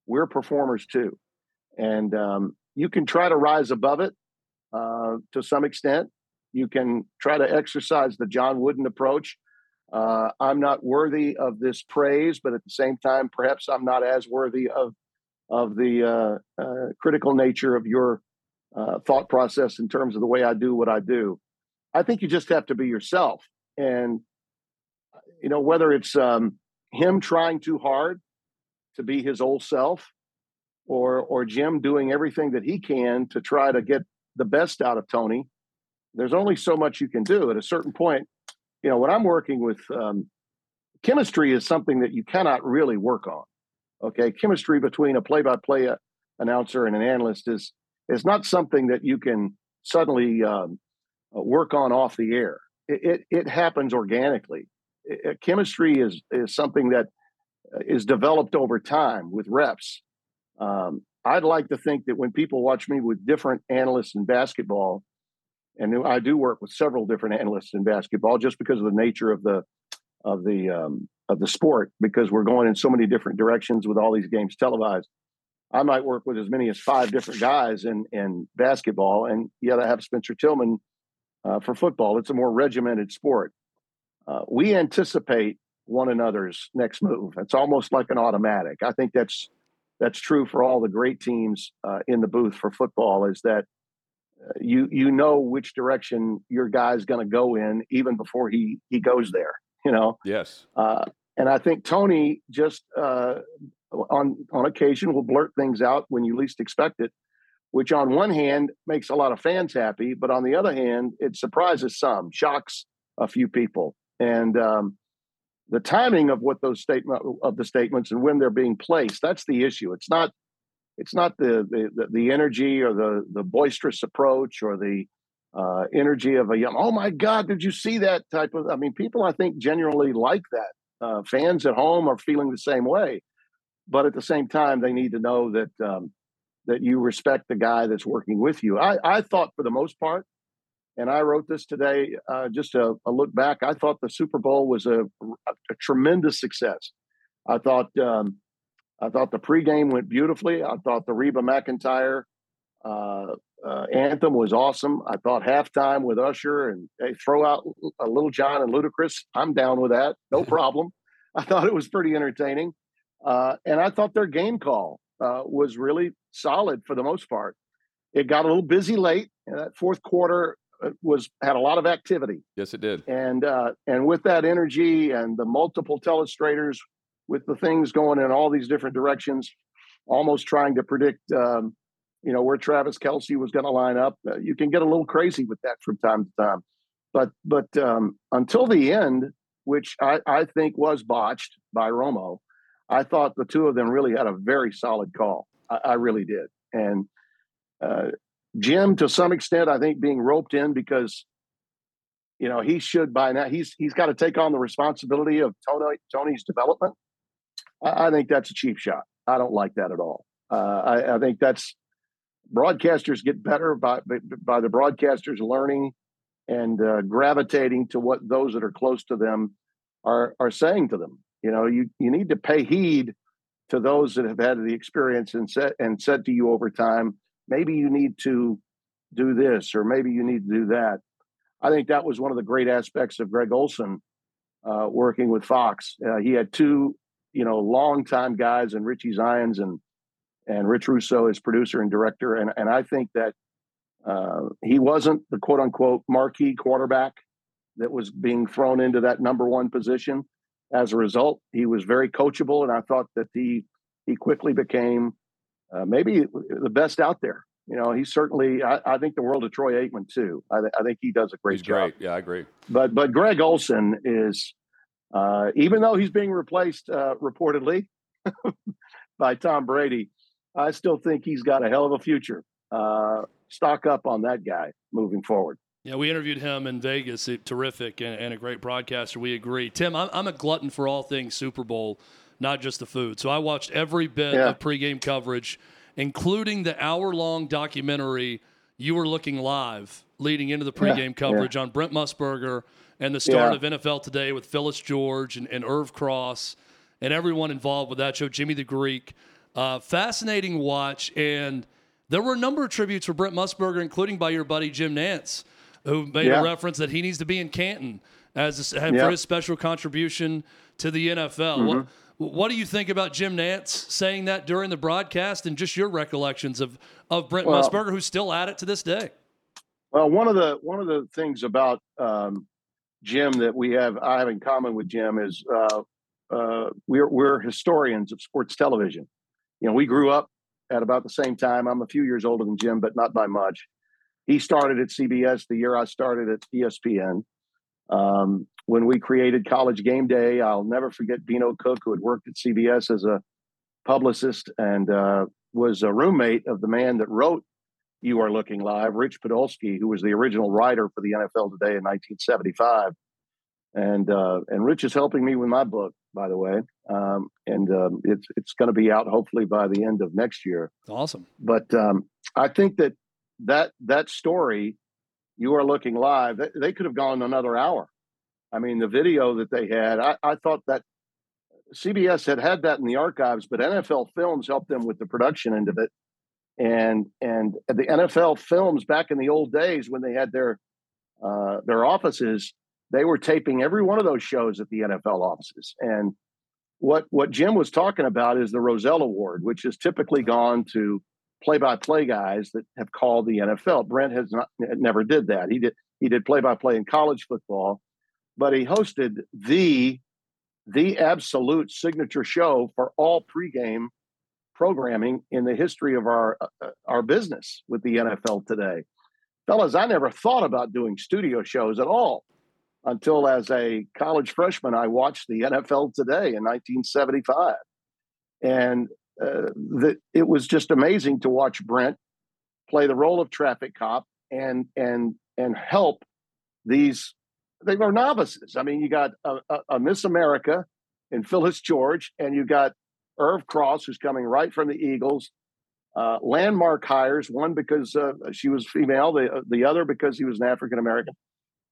We're performers too, and um, you can try to rise above it uh, to some extent. You can try to exercise the John Wooden approach. Uh, I'm not worthy of this praise, but at the same time, perhaps I'm not as worthy of of the uh, uh critical nature of your uh, thought process in terms of the way I do what I do. I think you just have to be yourself, and you know, whether it's um, him trying too hard to be his old self, or or Jim doing everything that he can to try to get the best out of Tony. There's only so much you can do. At a certain point, you know, when I'm working with um, chemistry is something that you cannot really work on. Okay, chemistry between a play-by-play uh, announcer and an analyst is is not something that you can suddenly um, uh, work on off the air. It, it, it happens organically chemistry is is something that uh, developed over time with reps. Um, I'd like to think that when people watch me with different analysts in basketball, and I do work with several different analysts in basketball, just because of the nature of the of the um, of the sport, because we're going in so many different directions with all these games televised. I might work with as many as five different guys in in basketball, and yet I have Spencer Tillman uh, for football. It's a more regimented sport uh, we anticipate one another's next move. It's almost like an automatic. I think that's that's true for all the great teams uh, in the booth for football. Is that uh, you you know which direction your guy's going to go in even before he he goes there. You know. Yes. Uh, and I think Tony just uh, on on occasion will blurt things out when you least expect it, which on one hand makes a lot of fans happy, but on the other hand, it surprises some, shocks a few people and um, the timing of what those statement of the statements and when they're being placed that's the issue it's not it's not the the, the energy or the the boisterous approach or the uh, energy of a young oh my god did you see that type of i mean people i think genuinely like that uh, fans at home are feeling the same way but at the same time they need to know that um, that you respect the guy that's working with you i i thought for the most part and I wrote this today, uh, just a, a, look back. I thought the Super Bowl was a, a tremendous success. I thought um, I thought the pregame went beautifully. I thought the Reba McEntire uh, uh, anthem was awesome. I thought halftime with Usher and they throw out a Lil Jon and Ludacris. I'm down with that, no problem. I thought it was pretty entertaining, uh, and I thought their game call uh, was really solid for the most part. It got a little busy late. In that fourth quarter, uh, was had a lot of activity. Yes, it did. And uh, and with that energy and the multiple telestrators, with the things going in all these different directions, almost trying to predict, um, you know, where Travis Kelce was going to line up. Uh, you can get a little crazy with that from time to time. But but um, until the end, which I, I think was botched by Romo, I thought the two of them really had a very solid call. I, I really did. And uh, Jim, to some extent, I think being roped in because you know he should by now he's he's got to take on the responsibility of Tony Tony's development. I, I think that's a cheap shot. I don't like that at all. Uh, I, I, think that's broadcasters get better by by the broadcasters learning and uh, gravitating to what those that are close to them are are saying to them. You know, you you need to pay heed to those that have had the experience and said and said to you over time maybe you need to do this or maybe you need to do that. I think that was one of the great aspects of Greg Olsen uh, working with Fox. Uh, he had two, you know, longtime guys and Richie Zyontz and and Rich Russo is producer and director, and and I think that uh, he wasn't the quote unquote marquee quarterback that was being thrown into that number one position. As a result, he was very coachable, and I thought that he he quickly became uh, maybe the best out there. You know, he's certainly. I, I think the world of Troy Aikman too. I, th- I think he does a great he's job. Great. Yeah, I agree. But but Greg Olsen is, uh, even though he's being replaced uh, reportedly by Tom Brady, I still think he's got a hell of a future. Uh, stock up on that guy moving forward. Yeah, we interviewed him in Vegas. Terrific and, and a great broadcaster. We agree. Tim, I'm, I'm a glutton for all things Super Bowl not just the food. So I watched every bit yeah. of pregame coverage, including the hour long documentary you were looking live leading into the pregame yeah, coverage yeah. on Brent Musburger and the start of NFL Today with Phyllis George and, and Irv Cross and everyone involved with that show, Jimmy the Greek. Uh, fascinating watch. And there were a number of tributes for Brent Musburger, including by your buddy Jim Nantz, who made a reference that he needs to be in Canton as a, for his special contribution to the NFL. Mm-hmm. What, what do you think about Jim Nantz saying that during the broadcast and just your recollections of, of Brent well, Musburger, who's still at it to this day? Well, one of the one of the things about um, Jim that we have I have in common with Jim is uh, uh, we're we're historians of sports television. You know, we grew up at about the same time. I'm a few years older than Jim, but not by much. He started at CBS the year I started at ESPN. Um, when we created College Game Day, I'll never forget Beano Cook, who had worked at CBS as a publicist and uh, was a roommate of the man that wrote You Are Looking Live, Rich Podolsky, who was the original writer for the NFL Today in 1975. And uh, and Rich is helping me with my book, by the way, um, and um, it's it's going to be out hopefully by the end of next year. Awesome. But um, I think that that that story, you are looking live. They, they could have gone another hour. I mean, the video that they had, I, I thought that CBS had had that in the archives, but NFL Films helped them with the production end of it. And and the NFL Films back in the old days when they had their uh, their offices, they were taping every one of those shows at the NFL offices. And what what Jim was talking about is the Rozelle Award, which has typically gone to play-by-play guys that have called the NFL. Brent has not never did that. He did he did play-by-play in college football, but he hosted the the absolute signature show for all pregame programming in the history of our uh, our business with the NFL today. Fellas, I never thought about doing studio shows at all until as a college freshman I watched the NFL today in 1975. And uh, the, it was just amazing to watch Brent play the role of traffic cop and and and help these they were novices. I mean, you got a, a, a Miss America and Phyllis George, and you got Irv Cross, who's coming right from the Eagles. Uh, landmark hires, one because uh, she was female, the the other because he was an African American,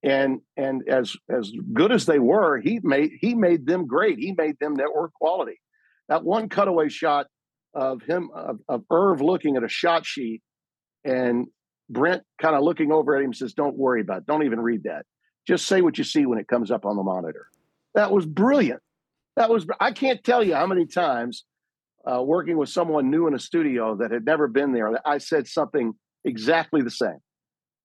and and as as good as they were, he made he made them great. He made them network quality. That one cutaway shot of him of, of Irv looking at a shot sheet, and Brent kind of looking over at him says, "Don't worry about it. Don't even read that." Just say what you see when it comes up on the monitor. That was brilliant. That was, I can't tell you how many times uh, working with someone new in a studio that had never been there, I said something exactly the same.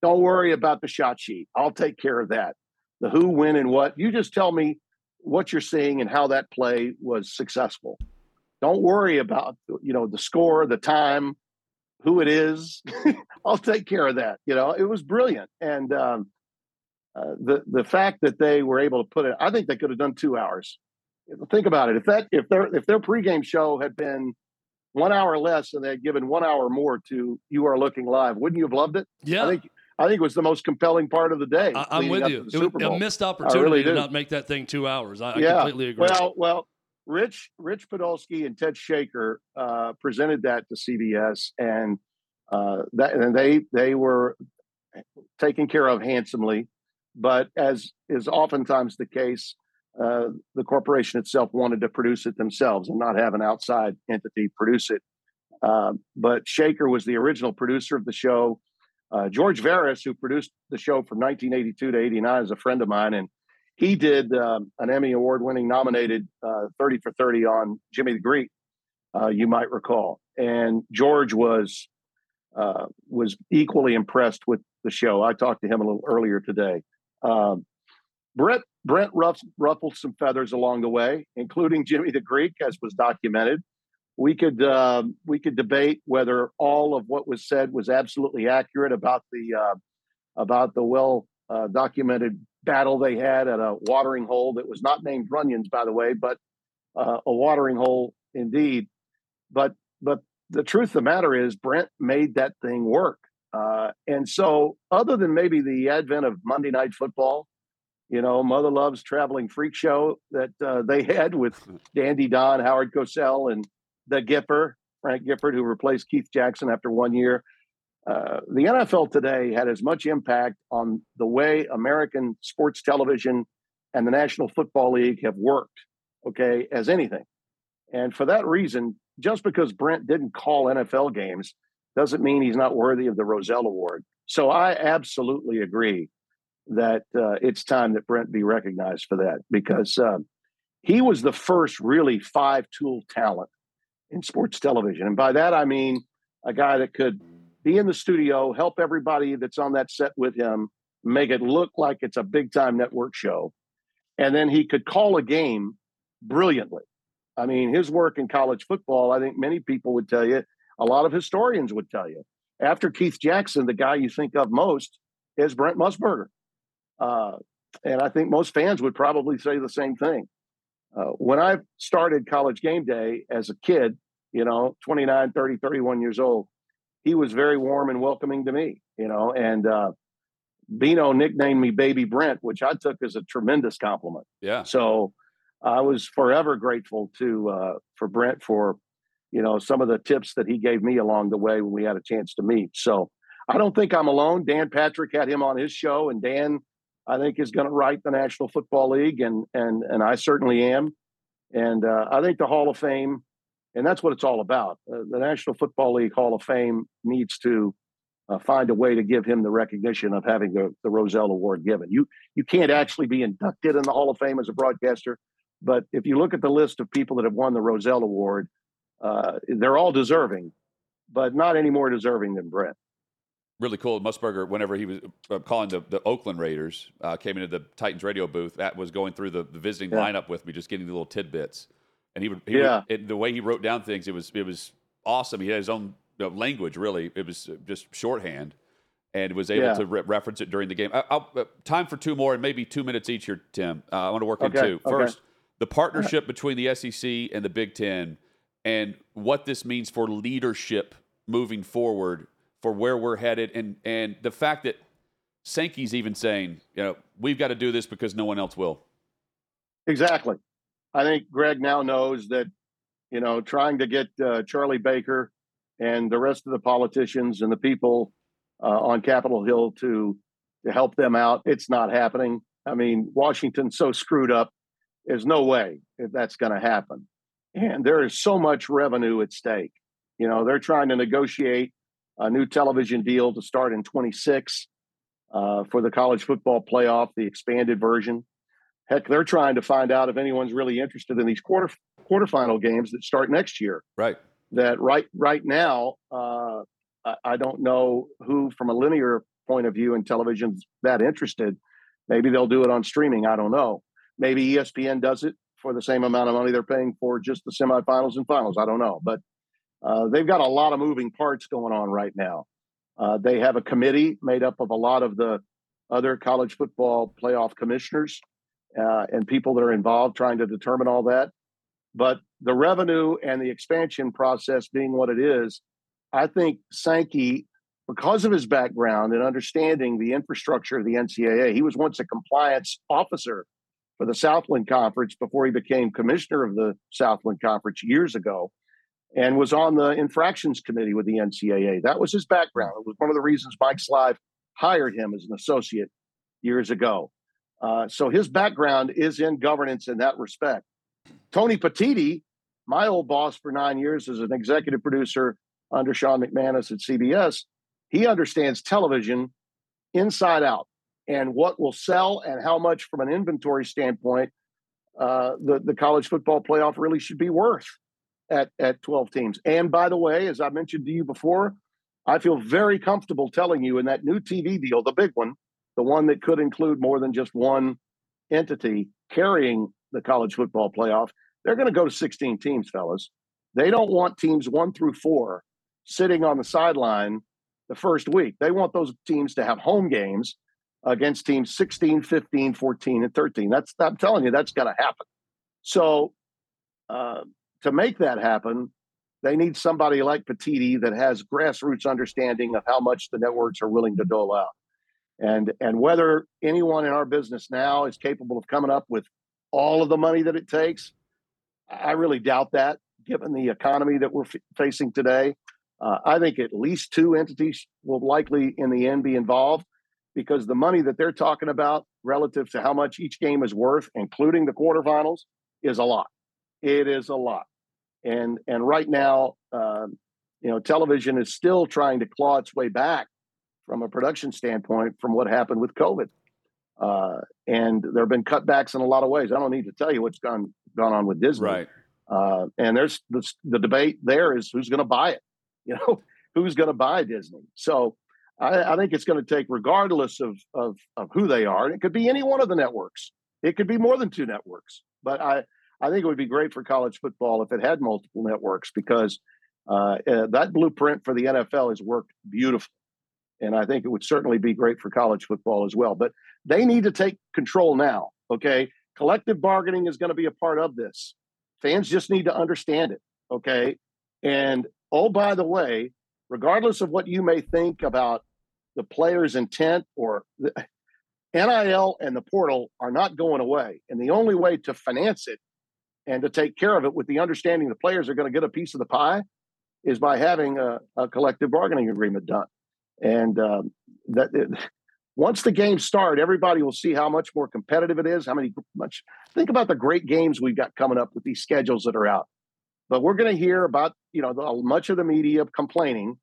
Don't worry about the shot sheet. I'll take care of that. The who, when, and what. You just tell me what you're seeing and how that play was successful. Don't worry about you know the score, the time, who it is. I'll take care of that. You know, it was brilliant, and um, uh, the the fact that they were able to put it, I think they could have done two hours. Think about it. If that if their if their pregame show had been one hour less and they had given one hour more to You Are Looking Live, wouldn't you have loved it? Yeah. I think I think it was the most compelling part of the day. I, am with you. It was a missed opportunity really to not make that thing two hours. I, yeah. I completely agree. Well, well, Rich Rich Podolsky and Ted Shaker uh, presented that to CBS, and uh, that and they they were taken care of handsomely. But as is oftentimes the case, uh, the corporation itself wanted to produce it themselves and not have an outside entity produce it. Uh, but Shaker was the original producer of the show. Uh, George Veras, who produced the show from 1982 to 89, is a friend of mine, and he did um, an Emmy Award-winning nominated uh, 30 for 30 on Jimmy the Greek. Uh, you might recall, and George was uh, was equally impressed with the show. I talked to him a little earlier today. Um, Brent Brent ruff, ruffled some feathers along the way, including Jimmy the Greek, as was documented. We could um, we could debate whether all of what was said was absolutely accurate about the uh, about the well uh, documented battle they had at a watering hole that was not named Runyon's, by the way, but uh, a watering hole indeed. But but the truth of the matter is, Brent made that thing work. Uh, and so, other than maybe the advent of Monday Night Football, you know, Mother Love's traveling freak show that uh, they had with Dandy Don, Howard Cosell, and the Gipper, Frank Gifford, who replaced Keith Jackson after one year. uh, the NFL today had as much impact on the way American sports television and the National Football League have worked, okay, as anything. And for that reason, just because Brent didn't call NFL games doesn't mean he's not worthy of the Rozelle Award. So I absolutely agree that uh, it's time that Brent be recognized for that because uh, he was the first really five tool talent in sports television. And by that, I mean a guy that could be in the studio, help everybody that's on that set with him, make it look like it's a big time network show. And then he could call a game brilliantly. I mean, his work in college football, I think many people would tell you, a lot of historians would tell you. After Keith Jackson, the guy you think of most is Brent Musburger. Uh, and I think most fans would probably say the same thing. Uh, when I started college game day as a kid, you know, 29, 30, 31 years old, he was very warm and welcoming to me, you know, and uh, Beano nicknamed me Baby Brent, which I took as a tremendous compliment. Yeah. So I was forever grateful to uh, for Brent for, you know, some of the tips that he gave me along the way when we had a chance to meet. So I don't think I'm alone. Dan Patrick had him on his show, and Dan, I think, is going to write the National Football League, and and and I certainly am. And uh, I think the Hall of Fame and that's what it's all about. Uh, the National Football League Hall of Fame needs to uh, find a way to give him the recognition of having the, the Rozelle Award given. You you can't actually be inducted in the Hall of Fame as a broadcaster, but if you look at the list of people that have won the Rozelle Award, uh, they're all deserving, but not any more deserving than Brent. Really cool. Musburger, whenever he was uh, calling the, the Oakland Raiders, uh, came into the Titans radio booth. That was going through the, the visiting yeah. lineup with me, just getting the little tidbits and he would, he yeah. Would, the way he wrote down things, it was it was awesome. He had his own you know, language, really. It was just shorthand, and was able yeah. to re- reference it during the game. I, uh, time for two more, and maybe two minutes each here, Tim. Uh, I want to work okay. in two. First, okay. the partnership between the SEC and the Big Ten, and what this means for leadership moving forward, for where we're headed, and and the fact that Sankey's even saying, you know, we've got to do this because no one else will. Exactly. I think Greg now knows that, you know, trying to get uh, Charlie Baker and the rest of the politicians and the people uh, on Capitol Hill to to help them out, it's not happening. I mean, Washington's so screwed up. There's no way that's going to happen. And there is so much revenue at stake. You know, they're trying to negotiate a new television deal to start in 26 uh, for the college football playoff, the expanded version. Heck, they're trying to find out if anyone's really interested in these quarter quarterfinal games that start next year. Right. That right right now, uh, I, I don't know who, from a linear point of view in television's that interested. Maybe they'll do it on streaming. I don't know. Maybe ESPN does it for the same amount of money they're paying for just the semifinals and finals. I don't know, but uh, they've got a lot of moving parts going on right now. Uh, they have a committee made up of a lot of the other college football playoff commissioners uh, and people that are involved trying to determine all that. But the revenue and the expansion process being what it is, I think Sankey, because of his background and understanding the infrastructure of the NCAA, he was once a compliance officer for the Southland Conference before he became commissioner of the Southland Conference years ago and was on the infractions committee with the NCAA. That was his background. It was one of the reasons Mike Slive hired him as an associate years ago. Uh, so his background is in governance in that respect. Tony Petitti, my old boss for nine years as an executive producer under Sean McManus at CBS, he understands television inside out and what will sell and how much from an inventory standpoint uh, the, the college football playoff really should be worth at, at 12 teams. And by the way, as I mentioned to you before, I feel very comfortable telling you in that new TV deal, the big one, the one that could include more than just one entity carrying the college football playoff, they're going to go to 16 teams, fellas. They don't want teams one through four sitting on the sideline the first week. They want those teams to have home games against teams 16, 15, 14, and 13. That's I'm telling you, that's going to happen. So uh, to make that happen, they need somebody like Petitti that has grassroots understanding of how much the networks are willing to dole out and and whether anyone in our business now is capable of coming up with all of the money that it takes i really doubt that given the economy that we're f- facing today Uh, I think at least two entities will likely in the end be involved because the money that they're talking about relative to how much each game is worth, including the quarterfinals, is a lot. It is a lot. And and right now, um, you know, television is still trying to claw its way back from a production standpoint from what happened with COVID. Uh, and there have been cutbacks in a lot of ways. I don't need to tell you what's gone gone on with Disney. Right. Uh, and there's the, the debate there is who's going to buy it. You know, who's going to buy Disney? So I, I think it's going to take, regardless of, of of who they are, and it could be any one of the networks. It could be more than two networks. But I I think it would be great for college football if it had multiple networks because uh, uh, that blueprint for the NFL has worked beautifully. And I think it would certainly be great for college football as well. But they need to take control now. Okay. Collective bargaining is going to be a part of this. Fans just need to understand it. Okay. And oh, by the way, regardless of what you may think about the player's intent or the, NIL and the portal are not going away. And the only way to finance it and to take care of it with the understanding the players are going to get a piece of the pie is by having a, a collective bargaining agreement done. And um, that it, once the games start, everybody will see how much more competitive it is. How many much think about the great games we've got coming up with these schedules that are out. But we're going to hear about you know the, much of the media complaining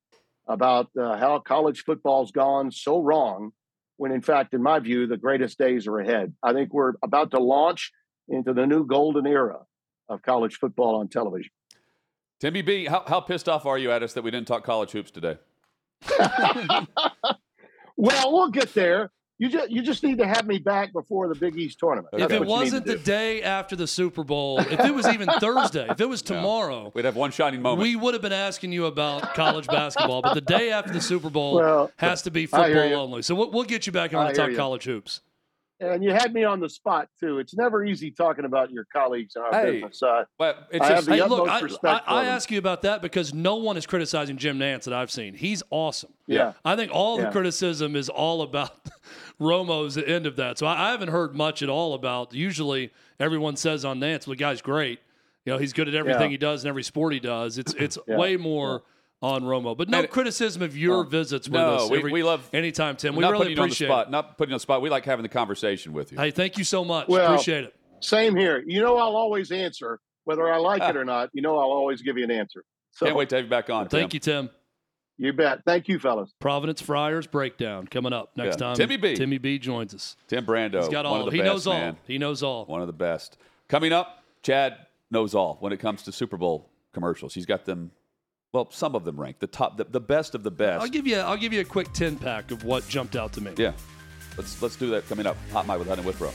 about uh, how college football's gone so wrong, when in fact, in my view, the greatest days are ahead. I think we're about to launch into the new golden era of college football on television. Timmy B, how, how pissed off are you at us that we didn't talk college hoops today? well, we'll get there. You just you just need to have me back before the Big East tournament. If it wasn't the day after the Super Bowl, if it was even Thursday, if it was tomorrow, yeah. we'd have one shining moment. We would have been asking you about college basketball, but the day after the Super Bowl well, has to be football only. So we'll, we'll, get you back on to talk you. college hoops and you had me on the spot too. It's never easy talking about your colleagues in our hey, business. Uh, but it's I just, hey, look, I, I, I ask you about that because no one is criticizing Jim Nantz that I've seen. He's awesome. Yeah, I think all yeah. the criticism is all about Romo's end of that. So I, I, haven't heard much at all about. Usually, everyone says on Nance, "Well, the guy's great. You know, he's good at everything yeah. he does and every sport he does." It's it's yeah. way more on Romo. But no and criticism of your oh, visits with no, us. We, we love anytime, Tim. We really appreciate it. Not putting you on the spot. We like having the conversation with you. Hey, thank you so much. Well, appreciate it. Same here. You know, I'll always answer whether I like it or not. You know, I'll always give you an answer. So, Can't wait to have you back on. Thank you, Tim. You bet. Thank you, fellas. Providence Friars breakdown coming up next yeah. time. Timmy B. Timmy B joins us. Tim Brando. He's got all. he best, knows man. all. He knows all. One of the best. Coming up, Chad knows all when it comes to Super Bowl commercials. He's got them well, some of them rank the top, the, the best of the best. I'll give you. I'll give you a quick ten pack of what jumped out to me. Yeah, let's let's do that coming up. Hot Mic with Hutton Withrow.